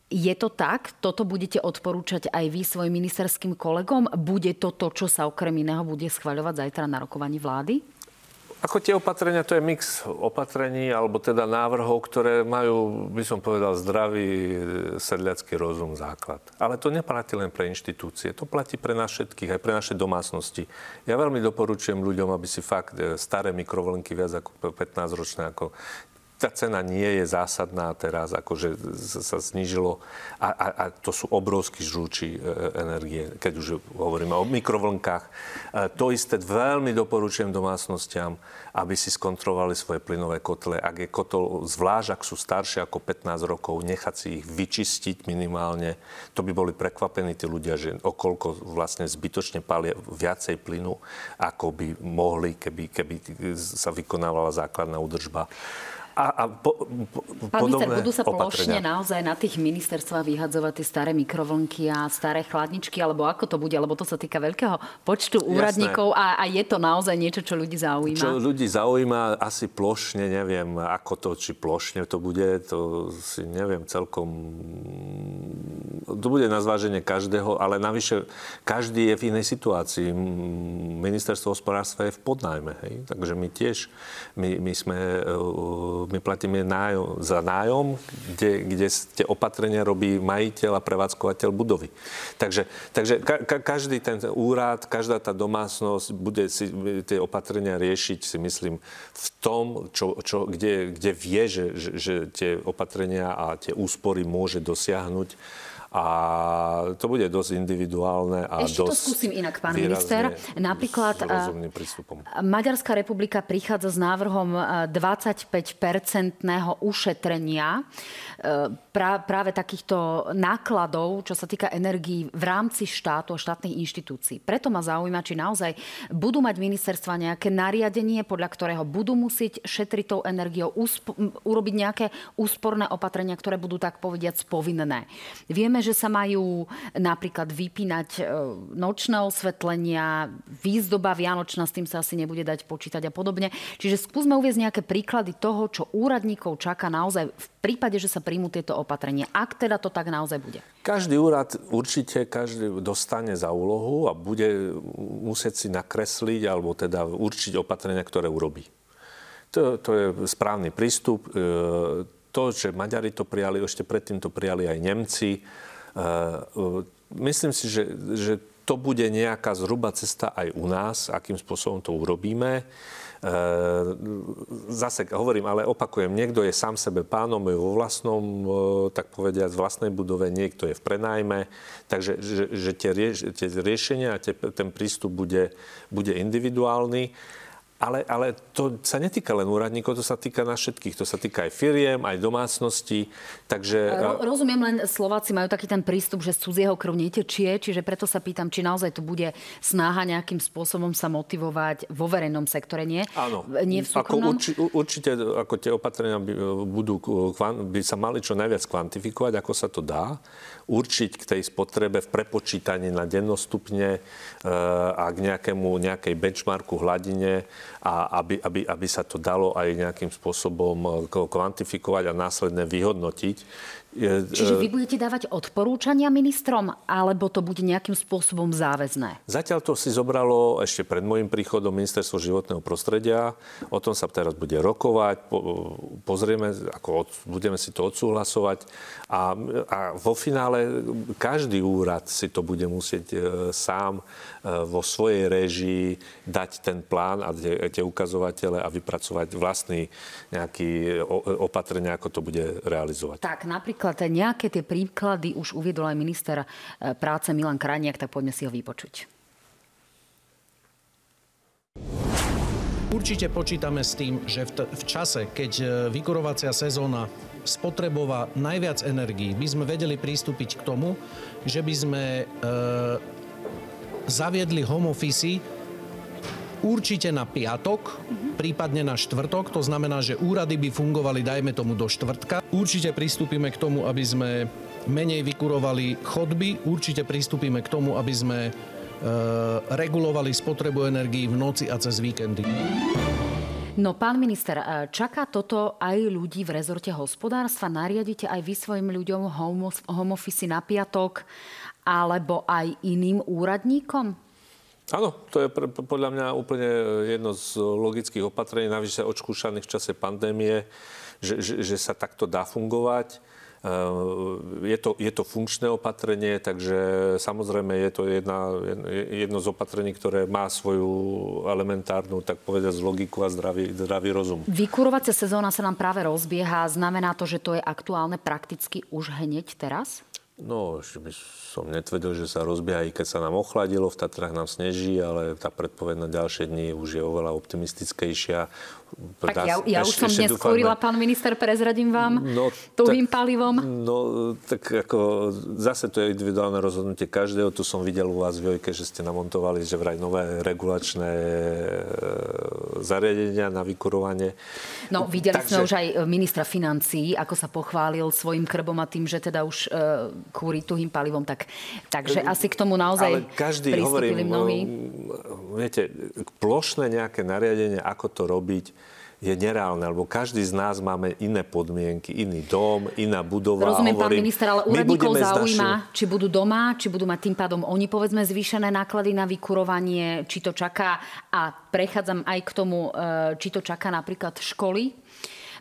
Je to tak? Toto budete odporúčať aj vy svojim ministerským kolegom? Bude to to, čo sa okrem iného bude schvaľovať zajtra na rokovaní vlády? Ako tie opatrenia, to je mix opatrení, alebo teda návrhov, ktoré majú, by som povedal, zdravý sedliacký rozum základ. Ale to neplatí len pre inštitúcie, to platí pre nás všetkých, aj pre naše domácnosti. Ja veľmi doporučujem ľuďom, aby si fakt e, staré mikrovlnky viac ako 15-ročné, ako tá cena nie je zásadná teraz, akože sa znížilo a, a, a to sú obrovský žrúči e, energie, keď už hovoríme o mikrovlnkách. E, to isté veľmi doporučujem domácnostiam, aby si skontrolovali svoje plynové kotle. Ak je kotol, zvlášť ak sú staršie ako 15 rokov, nechať si ich vyčistiť minimálne. To by boli prekvapení tí ľudia, že okolko vlastne zbytočne palia viacej plynu, ako by mohli, keby, keby sa vykonávala základná údržba a, a po, po, Pán minister, budú sa plošne naozaj na tých ministerstvách vyhadzovať tie staré mikrovlnky a staré chladničky, alebo ako to bude, lebo to sa týka veľkého počtu úradníkov a, a je to naozaj niečo, čo ľudí zaujíma? Čo ľudí zaujíma asi plošne, neviem ako to, či plošne to bude, to si neviem celkom... To bude na zváženie každého, ale navyše každý je v inej situácii. Ministerstvo hospodárstva je v podnájme, hej? takže my tiež, my, my sme my platíme nájom, za nájom, kde, kde tie opatrenia robí majiteľ a prevádzkovateľ budovy. Takže, takže ka, ka, každý ten úrad, každá tá domácnosť bude si tie opatrenia riešiť, si myslím, v tom, čo, čo, kde, kde vie, že, že, že tie opatrenia a tie úspory môže dosiahnuť a to bude dosť individuálne a Ešte dosť to skúsim inak, pán minister. Napríklad Maďarská republika prichádza s návrhom 25-percentného ušetrenia pra, práve takýchto nákladov, čo sa týka energií v rámci štátu a štátnych inštitúcií. Preto ma zaujíma, či naozaj budú mať ministerstva nejaké nariadenie, podľa ktorého budú musieť šetriť tou energiou, usp- urobiť nejaké úsporné opatrenia, ktoré budú tak povediať povinné. Vieme, že sa majú napríklad vypínať e, nočné osvetlenia, výzdoba vianočná, s tým sa asi nebude dať počítať a podobne. Čiže skúsme uvieť nejaké príklady toho, čo úradníkov čaká naozaj v prípade, že sa príjmu tieto opatrenia. Ak teda to tak naozaj bude. Každý úrad určite každý dostane za úlohu a bude musieť si nakresliť alebo teda určiť opatrenia, ktoré urobí. To, to je správny prístup. E, to, že Maďari to prijali, ešte predtým to prijali aj Nemci. E, myslím si, že, že to bude nejaká zhruba cesta aj u nás, akým spôsobom to urobíme. E, zase hovorím, ale opakujem, niekto je sám sebe pánom, je vo vlastnom, e, tak povediať, vlastnej budove, niekto je v prenajme, takže že, že tie, rieš, tie riešenia a tie, ten prístup bude, bude individuálny. Ale, ale to sa netýka len úradníkov, to sa týka nás všetkých. To sa týka aj firiem, aj domácností. Takže... Ro- rozumiem, len Slováci majú taký ten prístup, že z cudzieho krv netečie, čiže preto sa pýtam, či naozaj tu bude snaha nejakým spôsobom sa motivovať vo verejnom sektore, nie? Áno. Nie v Ako urči, určite ako tie opatrenia by, budú, by sa mali čo najviac kvantifikovať, ako sa to dá určiť k tej spotrebe v prepočítaní na dennostupne e, a k nejakému, nejakej benchmarku hladine a aby, aby, aby sa to dalo aj nejakým spôsobom e, kvantifikovať a následne vyhodnotiť. Čiže vy budete dávať odporúčania ministrom, alebo to bude nejakým spôsobom záväzné? Zatiaľ to si zobralo ešte pred môjim príchodom Ministerstvo životného prostredia. O tom sa teraz bude rokovať. Pozrieme, ako od, budeme si to odsúhlasovať. A, a vo finále každý úrad si to bude musieť e, sám vo svojej režii dať ten plán a tie, tie ukazovatele a vypracovať vlastný nejaký opatrenia, ako to bude realizovať. Tak, napríklad nejaké tie príklady už uviedol aj minister eh, práce Milan Krajniak, tak poďme si ho vypočuť. Určite počítame s tým, že v, t- v čase, keď eh, vykurovacia sezóna spotrebovala najviac energií, by sme vedeli pristúpiť k tomu, že by sme e, zaviedli home office určite na piatok, prípadne na štvrtok. To znamená, že úrady by fungovali, dajme tomu, do štvrtka. Určite pristúpime k tomu, aby sme menej vykurovali chodby. Určite pristúpime k tomu, aby sme e, regulovali spotrebu energií v noci a cez víkendy. No, pán minister, e, čaká toto aj ľudí v rezorte hospodárstva? Nariadite aj vy svojim ľuďom home, home office na piatok alebo aj iným úradníkom? Áno, to je podľa mňa úplne jedno z logických opatrení, navyše odskúšaných v čase pandémie, že, že, že sa takto dá fungovať. Eh, je to, je to funkčné opatrenie, takže samozrejme je to jedna, jedno z opatrení, ktoré má svoju elementárnu, tak povedať, logiku a zdravý, zdravý rozum. Vykurovacia sezóna sa nám práve rozbieha. Znamená to, že to je aktuálne prakticky už hneď teraz? No, ešte by som netvrdil, že sa rozbieha, i keď sa nám ochladilo, v Tatrách nám sneží, ale tá predpoveď na ďalšie dni už je oveľa optimistickejšia. Tak ja, ja už som dnes skúrila, pán minister, prezradím vám, no, tuhým tak, palivom. No, tak ako zase to je individuálne rozhodnutie každého. Tu som videl u vás v Jojke, že ste namontovali, že vraj nové regulačné e, zariadenia na vykurovanie. No, videli Takže... sme už aj ministra financií, ako sa pochválil svojim krbom a tým, že teda už e, kúri tuhým palivom, tak, takže asi k tomu naozaj Ale každý, hovorím, mnohí. Viete, plošné nejaké nariadenie, ako to robiť, je nereálne, lebo každý z nás máme iné podmienky, iný dom, iná budova. Rozumiem, hovorím, pán minister, ale úradníkov zaujíma, našim... či budú doma, či budú mať tým pádom oni, povedzme, zvýšené náklady na vykurovanie, či to čaká a prechádzam aj k tomu, e, či to čaká napríklad školy,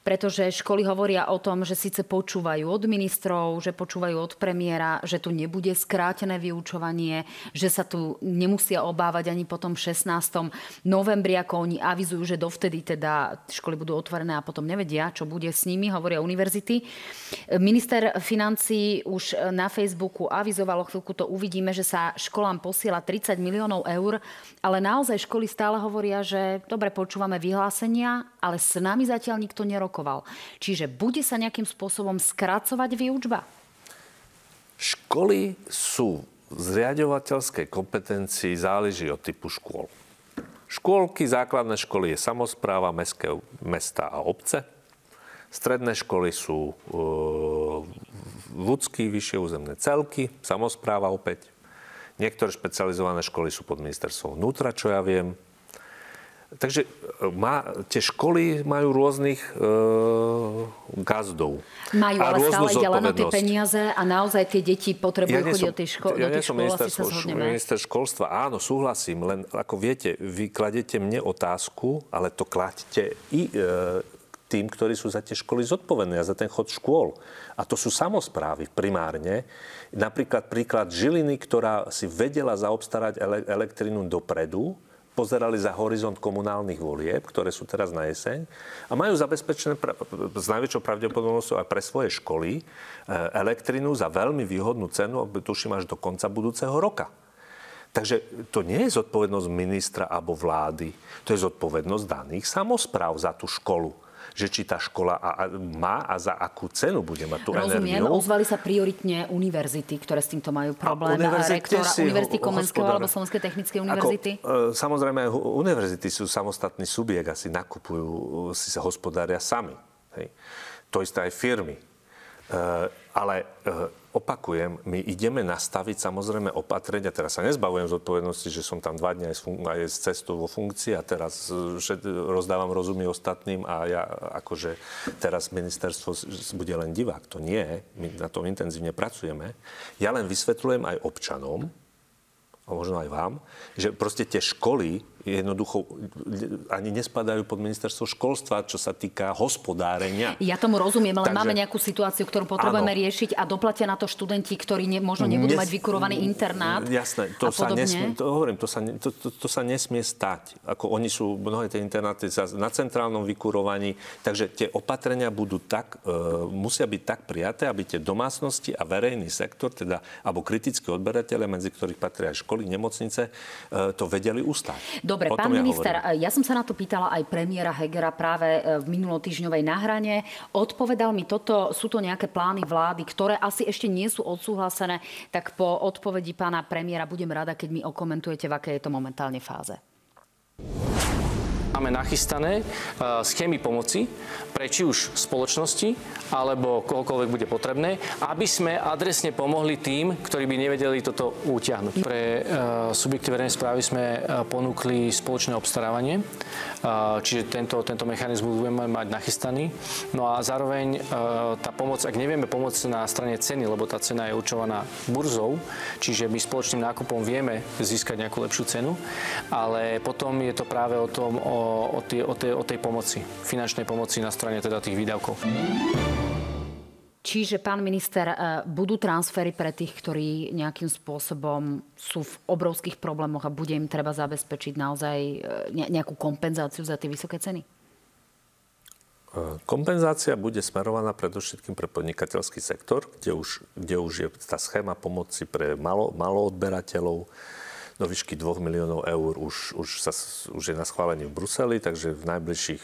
pretože školy hovoria o tom, že síce počúvajú od ministrov, že počúvajú od premiéra, že tu nebude skrátené vyučovanie, že sa tu nemusia obávať ani potom 16. novembri, ako oni avizujú, že dovtedy teda školy budú otvorené a potom nevedia, čo bude s nimi, hovoria univerzity. Minister financí už na Facebooku avizovalo, chvíľku to uvidíme, že sa školám posiela 30 miliónov eur, ale naozaj školy stále hovoria, že dobre, počúvame vyhlásenia, ale s nami zatiaľ nikto nerokuje zablokoval. Čiže bude sa nejakým spôsobom skracovať výučba? Školy sú v zriadovateľskej kompetencii záleží od typu škôl. Škôlky, základné školy je samozpráva, mestské, mesta a obce. Stredné školy sú e, ľudský, vyššie územné celky, samozpráva opäť. Niektoré špecializované školy sú pod ministerstvom vnútra, čo ja viem. Takže e, má, tie školy majú rôznych e, gazdov. Majú, ale stále ide len o tie peniaze a naozaj tie deti potrebujú ja chodiť do tej ško- ja do tých škôl, minister, asi sa zhodneme. minister školstva, áno, súhlasím, len ako viete, vy kladete mne otázku, ale to kladete i e, tým, ktorí sú za tie školy zodpovední a za ten chod škôl. A to sú samozprávy primárne. Napríklad príklad Žiliny, ktorá si vedela zaobstarať ele- elektrinu dopredu, pozerali za horizont komunálnych volieb, ktoré sú teraz na jeseň a majú zabezpečené pra- s najväčšou pravdepodobnosťou aj pre svoje školy e, elektrinu za veľmi výhodnú cenu, tuším až do konca budúceho roka. Takže to nie je zodpovednosť ministra alebo vlády, to je zodpovednosť daných samozpráv za tú školu že či tá škola a, a má a za akú cenu bude mať tú Rozumiem, energiu. ozvali sa prioritne univerzity, ktoré s týmto majú problém. A rektora Univerzity Komenského alebo Slovenskej technickej univerzity? Ako, e, samozrejme, univerzity sú samostatný subjekt, asi nakupujú, si sa hospodária sami. Hej. To isté aj firmy. E, ale e, opakujem, my ideme nastaviť samozrejme opatrenia. Teraz sa nezbavujem odpovednosti, že som tam dva dní aj, fun- aj z cestu vo funkcii a teraz že rozdávam rozumy ostatným a ja akože teraz ministerstvo bude len divák. To nie, my na tom intenzívne pracujeme. Ja len vysvetľujem aj občanom, a možno aj vám, že proste tie školy jednoducho ani nespadajú pod ministerstvo školstva, čo sa týka hospodárenia. Ja tomu rozumiem, ale Takže, máme nejakú situáciu, ktorú potrebujeme áno, riešiť a doplatia na to študenti, ktorí ne, možno nebudú nes, mať vykurovaný internát. Jasné, to sa nesmie, to hovorím, to sa, to, to, to sa nesmie stať. Ako oni sú, mnohé tie internáty na centrálnom vykurovaní, takže tie opatrenia budú tak, e, musia byť tak prijaté, aby tie domácnosti a verejný sektor, teda, alebo kritickí odberateľe, medzi ktorých patria aj školy, nemocnice, e, to vedeli ustať. Do Dobre, O pán tom ja minister, hovorím. ja som sa na to pýtala aj premiéra Hegera práve e, v minulotýždňovej nahrane. Odpovedal mi toto, sú to nejaké plány vlády, ktoré asi ešte nie sú odsúhlasené, tak po odpovedi pána premiéra budem rada, keď mi okomentujete, v akej je to momentálne fáze. Máme nachystané uh, schémy pomoci pre či už spoločnosti alebo kohokoľvek bude potrebné, aby sme adresne pomohli tým, ktorí by nevedeli toto utiahnuť. Pre uh, subjekty verejnej správy sme uh, ponúkli spoločné obstarávanie, čiže tento, tento mechanizmus budeme mať nachystaný. No a zároveň tá pomoc, ak nevieme pomôcť na strane ceny, lebo tá cena je určovaná burzou, čiže my spoločným nákupom vieme získať nejakú lepšiu cenu, ale potom je to práve o tom, o, o, tie, o, tej, o tej pomoci, finančnej pomoci na strane teda tých výdavkov. Čiže, pán minister, e, budú transfery pre tých, ktorí nejakým spôsobom sú v obrovských problémoch a bude im treba zabezpečiť naozaj e, ne- nejakú kompenzáciu za tie vysoké ceny? Kompenzácia bude smerovaná predovšetkým pre podnikateľský sektor, kde už, kde už je tá schéma pomoci pre malo, maloodberateľov do výšky 2 miliónov eur už, už, sa, už je na schválení v Bruseli, takže v najbližších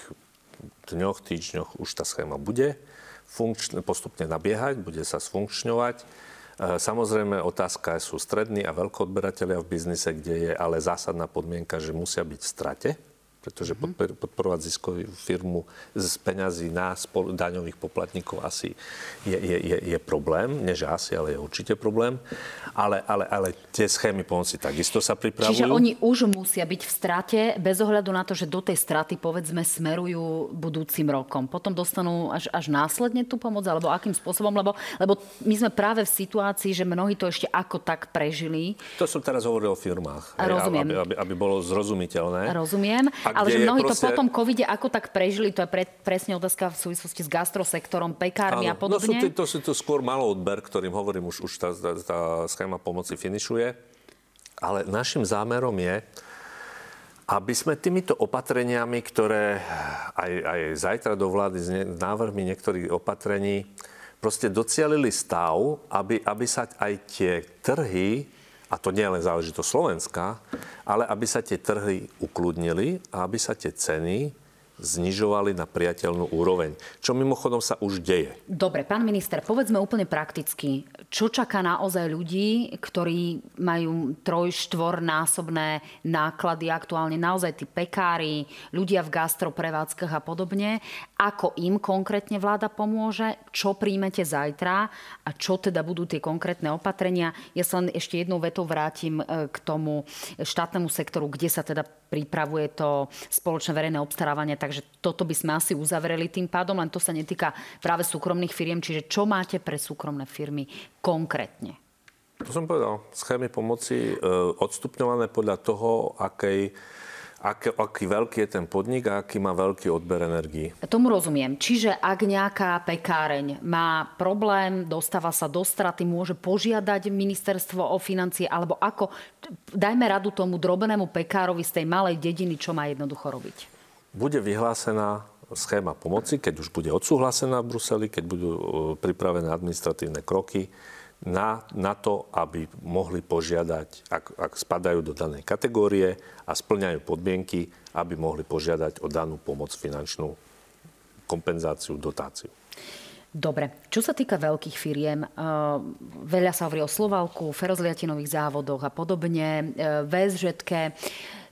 dňoch, týždňoch už tá schéma bude funkčne, postupne nabiehať, bude sa sfunkčňovať. E, Samozrejme, otázka sú strední a veľkoodberatelia v biznise, kde je ale zásadná podmienka, že musia byť v strate, pretože podpor- podporovať ziskovú firmu z peňazí na spol- daňových poplatníkov asi je, je, je, je problém. Nie, že asi, ale je určite problém. Ale, ale, ale tie schémy pomoci takisto sa pripravujú. Čiže oni už musia byť v strate, bez ohľadu na to, že do tej straty, povedzme, smerujú budúcim rokom. Potom dostanú až, až následne tú pomoc, alebo akým spôsobom? Lebo, lebo my sme práve v situácii, že mnohí to ešte ako tak prežili. To som teraz hovoril o firmách. Rozumiem. Aby, aby, aby bolo zrozumiteľné. Rozumiem, A ale že mnohí to proste- potom covide ako tak prežili, to je pre, presne otázka v súvislosti s gastrosektorom, pekármi a no sú, podobne. to, to sú to skôr maloodber, ktorým hovorím, už, už tá, tá, tá schéma pomoci finišuje. Ale našim zámerom je, aby sme týmito opatreniami, ktoré aj, aj zajtra do vlády s ne, návrhmi niektorých opatrení, proste docielili stav, aby, aby sa aj tie trhy, a to nie je len záležitosť Slovenska, ale aby sa tie trhy ukludnili a aby sa tie ceny znižovali na priateľnú úroveň. Čo mimochodom sa už deje. Dobre, pán minister, povedzme úplne prakticky, čo čaká naozaj ľudí, ktorí majú troj, štvornásobné náklady aktuálne, naozaj tí pekári, ľudia v gastroprevádzkach a podobne, ako im konkrétne vláda pomôže, čo príjmete zajtra? A čo teda budú tie konkrétne opatrenia. Ja sa len ešte jednou vetou vrátim e, k tomu štátnemu sektoru, kde sa teda pripravuje to spoločné verejné obstarávanie, takže toto by sme asi uzavreli tým pádom, len to sa netýka práve súkromných firiem, čiže čo máte pre súkromné firmy konkrétne? To som povedal. Schémy pomoci e, odstupňované podľa toho, akej, aké, aký veľký je ten podnik a aký má veľký odber energií. Tomu rozumiem. Čiže ak nejaká pekáreň má problém, dostáva sa do straty, môže požiadať ministerstvo o financie, alebo ako, dajme radu tomu drobnému pekárovi z tej malej dediny, čo má jednoducho robiť. Bude vyhlásená schéma pomoci, keď už bude odsúhlasená v Bruseli, keď budú e, pripravené administratívne kroky na, na to, aby mohli požiadať, ak, ak spadajú do danej kategórie a splňajú podmienky, aby mohli požiadať o danú pomoc finančnú, kompenzáciu, dotáciu. Dobre, čo sa týka veľkých firiem, eh, veľa sa hovorí o Slovalku, ferozliatinových závodoch a podobne, eh, VSŽetke.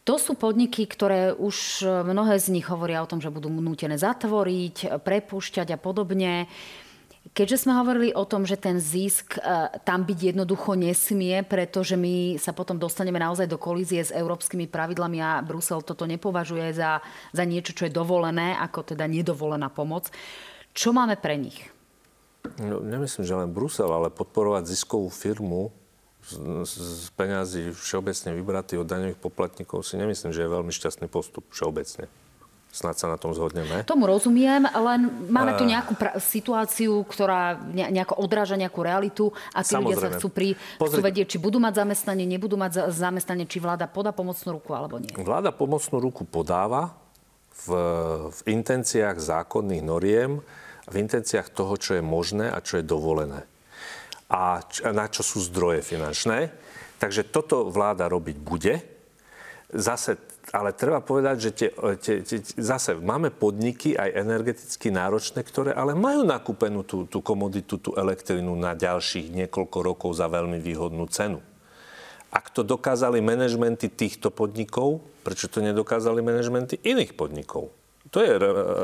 To sú podniky, ktoré už eh, mnohé z nich hovoria o tom, že budú nútené zatvoriť, prepúšťať a podobne. Keďže sme hovorili o tom, že ten zisk e, tam byť jednoducho nesmie, pretože my sa potom dostaneme naozaj do kolízie s európskymi pravidlami a Brusel toto nepovažuje za, za niečo, čo je dovolené, ako teda nedovolená pomoc. Čo máme pre nich? No, nemyslím, že len Brusel, ale podporovať ziskovú firmu z, z, peňazí všeobecne vybratý od daňových poplatníkov si nemyslím, že je veľmi šťastný postup všeobecne. Snad sa na tom zhodneme. Tomu rozumiem, len máme tu nejakú pra- situáciu, ktorá ne- nejako odráža nejakú realitu a tí ľudia sa chcú, pri, chcú Pozri- vedieť, či budú mať zamestnanie, nebudú mať za- zamestnanie, či vláda podá pomocnú ruku alebo nie. Vláda pomocnú ruku podáva v, v intenciách zákonných noriem, v intenciách toho, čo je možné a čo je dovolené. A č- na čo sú zdroje finančné. Takže toto vláda robiť bude. Zase ale treba povedať, že tie, tie, tie, zase máme podniky aj energeticky náročné, ktoré ale majú nakúpenú tú, tú komoditu, tú elektrinu na ďalších niekoľko rokov za veľmi výhodnú cenu. Ak to dokázali manažmenty týchto podnikov, prečo to nedokázali manažmenty iných podnikov? To je,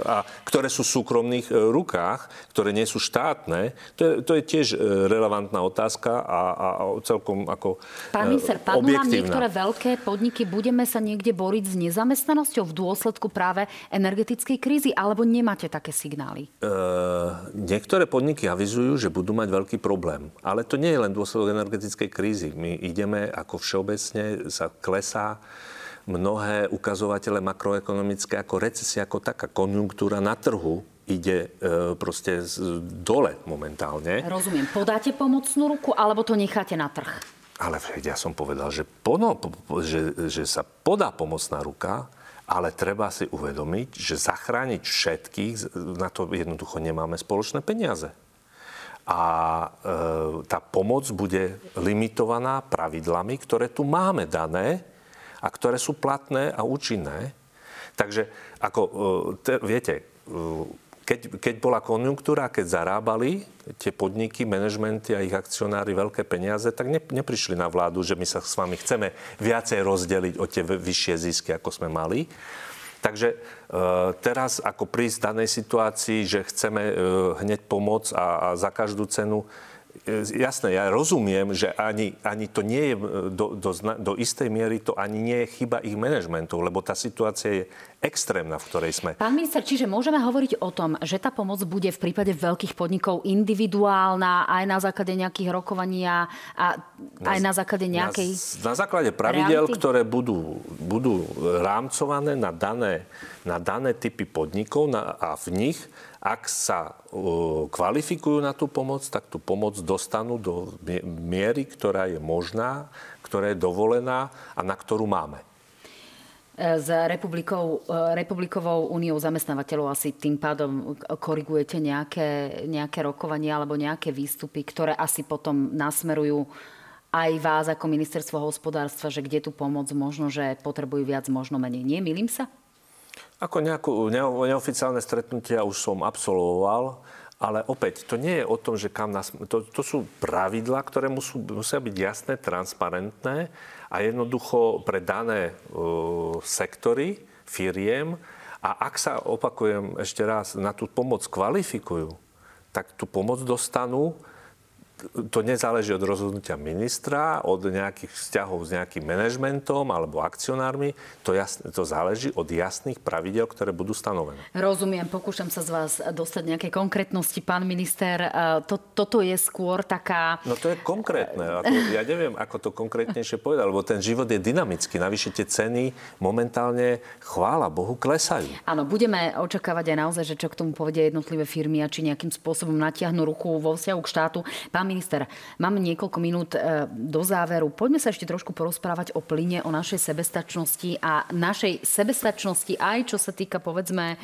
a ktoré sú v súkromných e, rukách, ktoré nie sú štátne, to je, to je tiež e, relevantná otázka a, a, a celkom ako Pán minister, padnú nám niektoré veľké podniky, budeme sa niekde boriť s nezamestnanosťou v dôsledku práve energetickej krízy, alebo nemáte také signály? E, niektoré podniky avizujú, že budú mať veľký problém. Ale to nie je len dôsledok energetickej krízy. My ideme, ako všeobecne sa klesá mnohé ukazovatele makroekonomické ako recesia, ako taká konjunktúra na trhu ide e, proste z, dole momentálne. Rozumiem. Podáte pomocnú ruku, alebo to necháte na trh? Ale ja som povedal, že, pono, že, že sa podá pomocná ruka, ale treba si uvedomiť, že zachrániť všetkých, na to jednoducho nemáme spoločné peniaze. A e, tá pomoc bude limitovaná pravidlami, ktoré tu máme dané a ktoré sú platné a účinné. Takže, ako e, te, viete, e, keď, keď bola konjunktúra, keď zarábali tie podniky, manažmenty a ich akcionári veľké peniaze, tak ne, neprišli na vládu, že my sa s vami chceme viacej rozdeliť o tie vyššie zisky, ako sme mali. Takže e, teraz ako prísť v danej situácii, že chceme hneď pomôcť a, a za každú cenu, jasné, ja rozumiem, že ani, ani to nie je e, do, do, do istej miery, to ani nie je chyba ich manažmentov, lebo tá situácia je extrémna, v ktorej sme. Pán minister, čiže môžeme hovoriť o tom, že tá pomoc bude v prípade veľkých podnikov individuálna, aj na základe nejakých rokovania a aj na, na základe nejakej... Na, na základe pravidel, reality? ktoré budú, budú rámcované na dané, na dané typy podnikov na, a v nich ak sa kvalifikujú na tú pomoc, tak tú pomoc dostanú do miery, ktorá je možná, ktorá je dovolená a na ktorú máme. E, s e, Republikovou úniou zamestnávateľov asi tým pádom korigujete nejaké, nejaké rokovanie alebo nejaké výstupy, ktoré asi potom nasmerujú aj vás ako ministerstvo hospodárstva, že kde tú pomoc možno, že potrebujú viac, možno menej. Nie, milím sa? Ako nejakú neoficiálne stretnutia už som absolvoval, ale opäť, to nie je o tom, že kam nás... To, to sú pravidlá, ktoré musú, musia byť jasné, transparentné a jednoducho pre dané uh, sektory, firiem. A ak sa, opakujem ešte raz, na tú pomoc kvalifikujú, tak tú pomoc dostanú to nezáleží od rozhodnutia ministra, od nejakých vzťahov s nejakým manažmentom alebo akcionármi. To, jasne, to záleží od jasných pravidel, ktoré budú stanovené. Rozumiem, pokúšam sa z vás dostať nejaké konkrétnosti, pán minister. E, to, toto je skôr taká... No to je konkrétne. Ako, ja neviem, ako to konkrétnejšie povedať, lebo ten život je dynamický. Navyše tie ceny momentálne, chvála Bohu, klesajú. Áno, budeme očakávať aj naozaj, že čo k tomu povedia jednotlivé firmy a či nejakým spôsobom natiahnu ruku vo vzťahu k štátu. Pán Pán minister, máme niekoľko minút e, do záveru. Poďme sa ešte trošku porozprávať o plyne, o našej sebestačnosti a našej sebestačnosti aj čo sa týka, povedzme, e,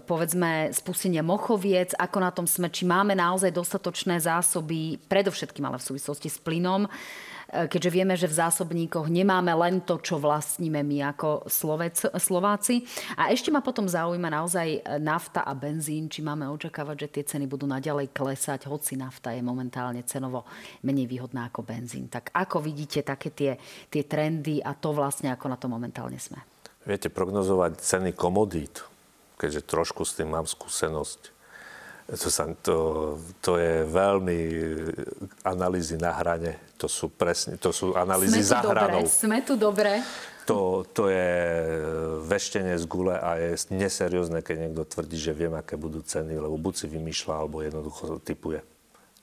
povedzme, spustenia mochoviec, ako na tom sme, či máme naozaj dostatočné zásoby, predovšetkým ale v súvislosti s plynom. E, keďže vieme, že v zásobníkoch nemáme len to, čo vlastníme my ako Slovec, Slováci. A ešte ma potom zaujíma naozaj nafta a benzín, či máme očakávať, že tie ceny budú naďalej klesať, hoci nafta je momentálne cenovo menej výhodná ako benzín. Tak ako vidíte také tie, tie trendy a to vlastne, ako na to momentálne sme? Viete, prognozovať ceny komodít, keďže trošku s tým mám skúsenosť, to, sa, to, to je veľmi analýzy na hrane. To sú presne, to sú analýzy za hranou. Sme tu dobre. To, to je veštenie z gule a je neseriózne, keď niekto tvrdí, že viem, aké budú ceny, lebo buď si vymýšľa, alebo jednoducho typuje.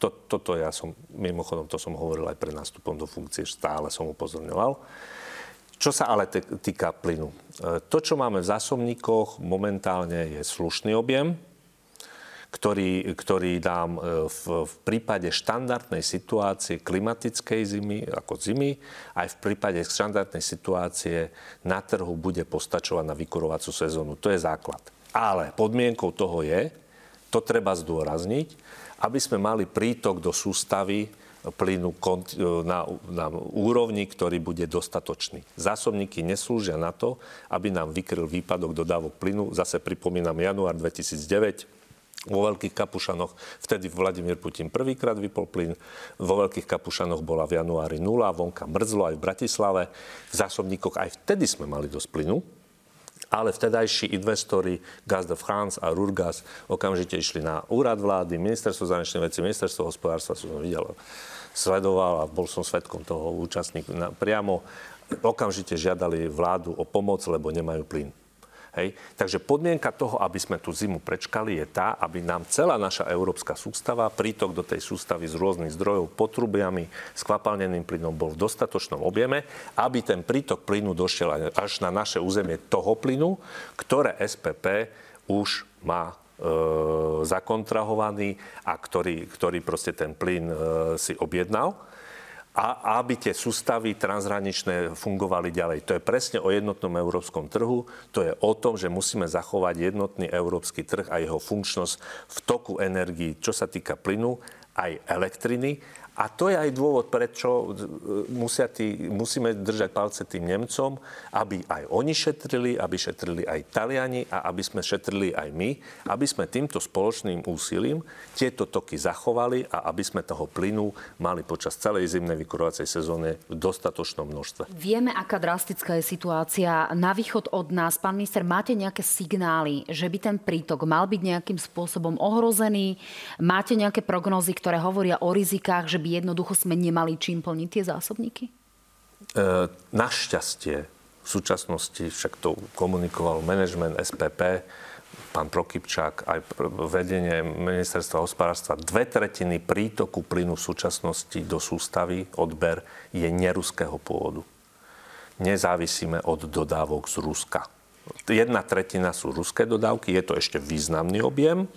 To, toto ja som, mimochodom, to som hovoril aj pred nástupom do funkcie, stále som upozorňoval. Čo sa ale týka plynu. E, to, čo máme v zásobníkoch, momentálne je slušný objem, ktorý, ktorý dám e, v, v prípade štandardnej situácie klimatickej zimy, ako zimy, aj v prípade štandardnej situácie na trhu bude postačovať na vykurovacú sezónu. To je základ. Ale podmienkou toho je, to treba zdôrazniť, aby sme mali prítok do sústavy plynu na, na úrovni, ktorý bude dostatočný. Zásobníky neslúžia na to, aby nám vykryl výpadok dodávok plynu. Zase pripomínam január 2009, vo Veľkých Kapušanoch, vtedy Vladimír Putin prvýkrát vypol plyn, vo Veľkých Kapušanoch bola v januári nula, vonka mrzlo aj v Bratislave, v zásobníkoch aj vtedy sme mali dosť plynu, ale vtedajší investori Gaz de France a Rurgas okamžite išli na úrad vlády, ministerstvo zahraničných vecí, ministerstvo hospodárstva, som videl, sledoval a bol som svetkom toho účastníku priamo, okamžite žiadali vládu o pomoc, lebo nemajú plyn. Hej? Takže podmienka toho, aby sme tú zimu prečkali, je tá, aby nám celá naša európska sústava, prítok do tej sústavy z rôznych zdrojov, potrubiami, skvapalneným plynom bol v dostatočnom objeme, aby ten prítok plynu došiel až na naše územie toho plynu, ktoré SPP už má e, zakontrahovaný a ktorý, ktorý proste ten plyn e, si objednal a aby tie sústavy transhraničné fungovali ďalej. To je presne o jednotnom európskom trhu. To je o tom, že musíme zachovať jednotný európsky trh a jeho funkčnosť v toku energií, čo sa týka plynu, aj elektriny a to je aj dôvod, prečo e, musia tí, musíme držať palce tým Nemcom, aby aj oni šetrili, aby šetrili aj Taliani a aby sme šetrili aj my, aby sme týmto spoločným úsilím tieto toky zachovali a aby sme toho plynu mali počas celej zimnej vykurovacej sezóny v dostatočnom množstve. Vieme, aká drastická je situácia na východ od nás. Pán minister, máte nejaké signály, že by ten prítok mal byť nejakým spôsobom ohrozený? Máte nejaké prognózy, ktoré hovoria o rizikách, že by jednoducho sme nemali čím plniť tie zásobníky? E, našťastie v súčasnosti však to komunikoval manažment SPP, pán Prokypčák, aj vedenie ministerstva hospodárstva, dve tretiny prítoku plynu v súčasnosti do sústavy, odber, je neruského pôvodu. Nezávisíme od dodávok z Ruska. Jedna tretina sú ruské dodávky, je to ešte významný objem,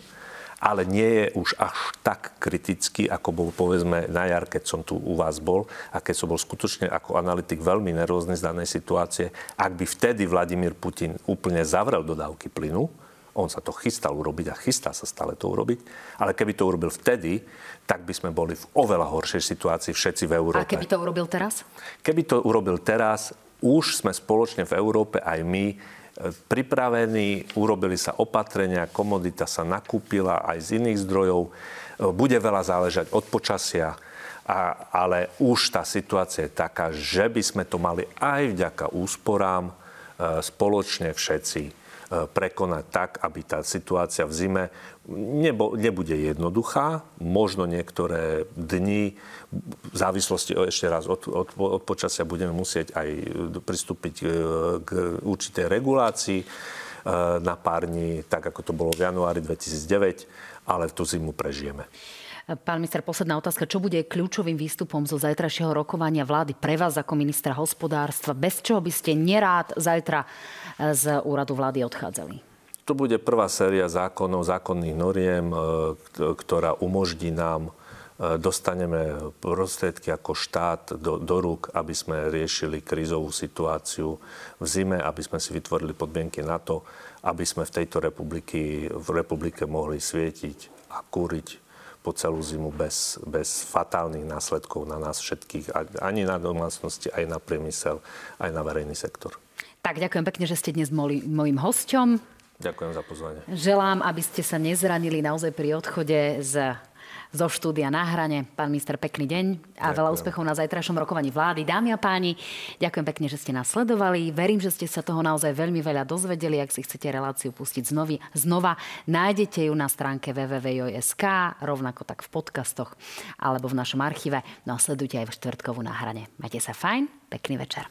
ale nie je už až tak kritický, ako bol povedzme na jar, keď som tu u vás bol a keď som bol skutočne ako analytik veľmi nervózny z danej situácie. Ak by vtedy Vladimír Putin úplne zavrel dodávky plynu, on sa to chystal urobiť a chystá sa stále to urobiť, ale keby to urobil vtedy, tak by sme boli v oveľa horšej situácii všetci v Európe. A keby to urobil teraz? Keby to urobil teraz, už sme spoločne v Európe aj my pripravení, urobili sa opatrenia, komodita sa nakúpila aj z iných zdrojov. Bude veľa záležať od počasia, a, ale už tá situácia je taká, že by sme to mali aj vďaka úsporám e, spoločne všetci prekonať tak, aby tá situácia v zime nebo, nebude jednoduchá. Možno niektoré dni, v závislosti ešte raz od, od, od počasia, budeme musieť aj pristúpiť e, k určitej regulácii e, na pár dní, tak ako to bolo v januári 2009, ale tú zimu prežijeme. Pán minister, posledná otázka. Čo bude kľúčovým výstupom zo zajtrajšieho rokovania vlády pre vás ako ministra hospodárstva, bez čoho by ste nerád zajtra z úradu vlády odchádzali? To bude prvá séria zákonov, zákonných noriem, e, ktorá umožní nám e, dostaneme prostriedky ako štát do, do rúk, aby sme riešili krízovú situáciu v zime, aby sme si vytvorili podmienky na to, aby sme v tejto republiky, v republike mohli svietiť a kúriť po celú zimu bez, bez fatálnych následkov na nás všetkých, ani na domácnosti, aj na priemysel, aj na verejný sektor. Tak ďakujem pekne, že ste dnes boli mojim hosťom. Ďakujem za pozvanie. Želám, aby ste sa nezranili naozaj pri odchode z zo štúdia na hrane. Pán minister, pekný deň a ďakujem. veľa úspechov na zajtrajšom rokovaní vlády. Dámy a páni, ďakujem pekne, že ste nás sledovali. Verím, že ste sa toho naozaj veľmi veľa dozvedeli. Ak si chcete reláciu pustiť znovu, znova, nájdete ju na stránke www.sk, rovnako tak v podcastoch alebo v našom archíve. No a sledujte aj v štvrtkovú na hrane. Majte sa fajn, pekný večer.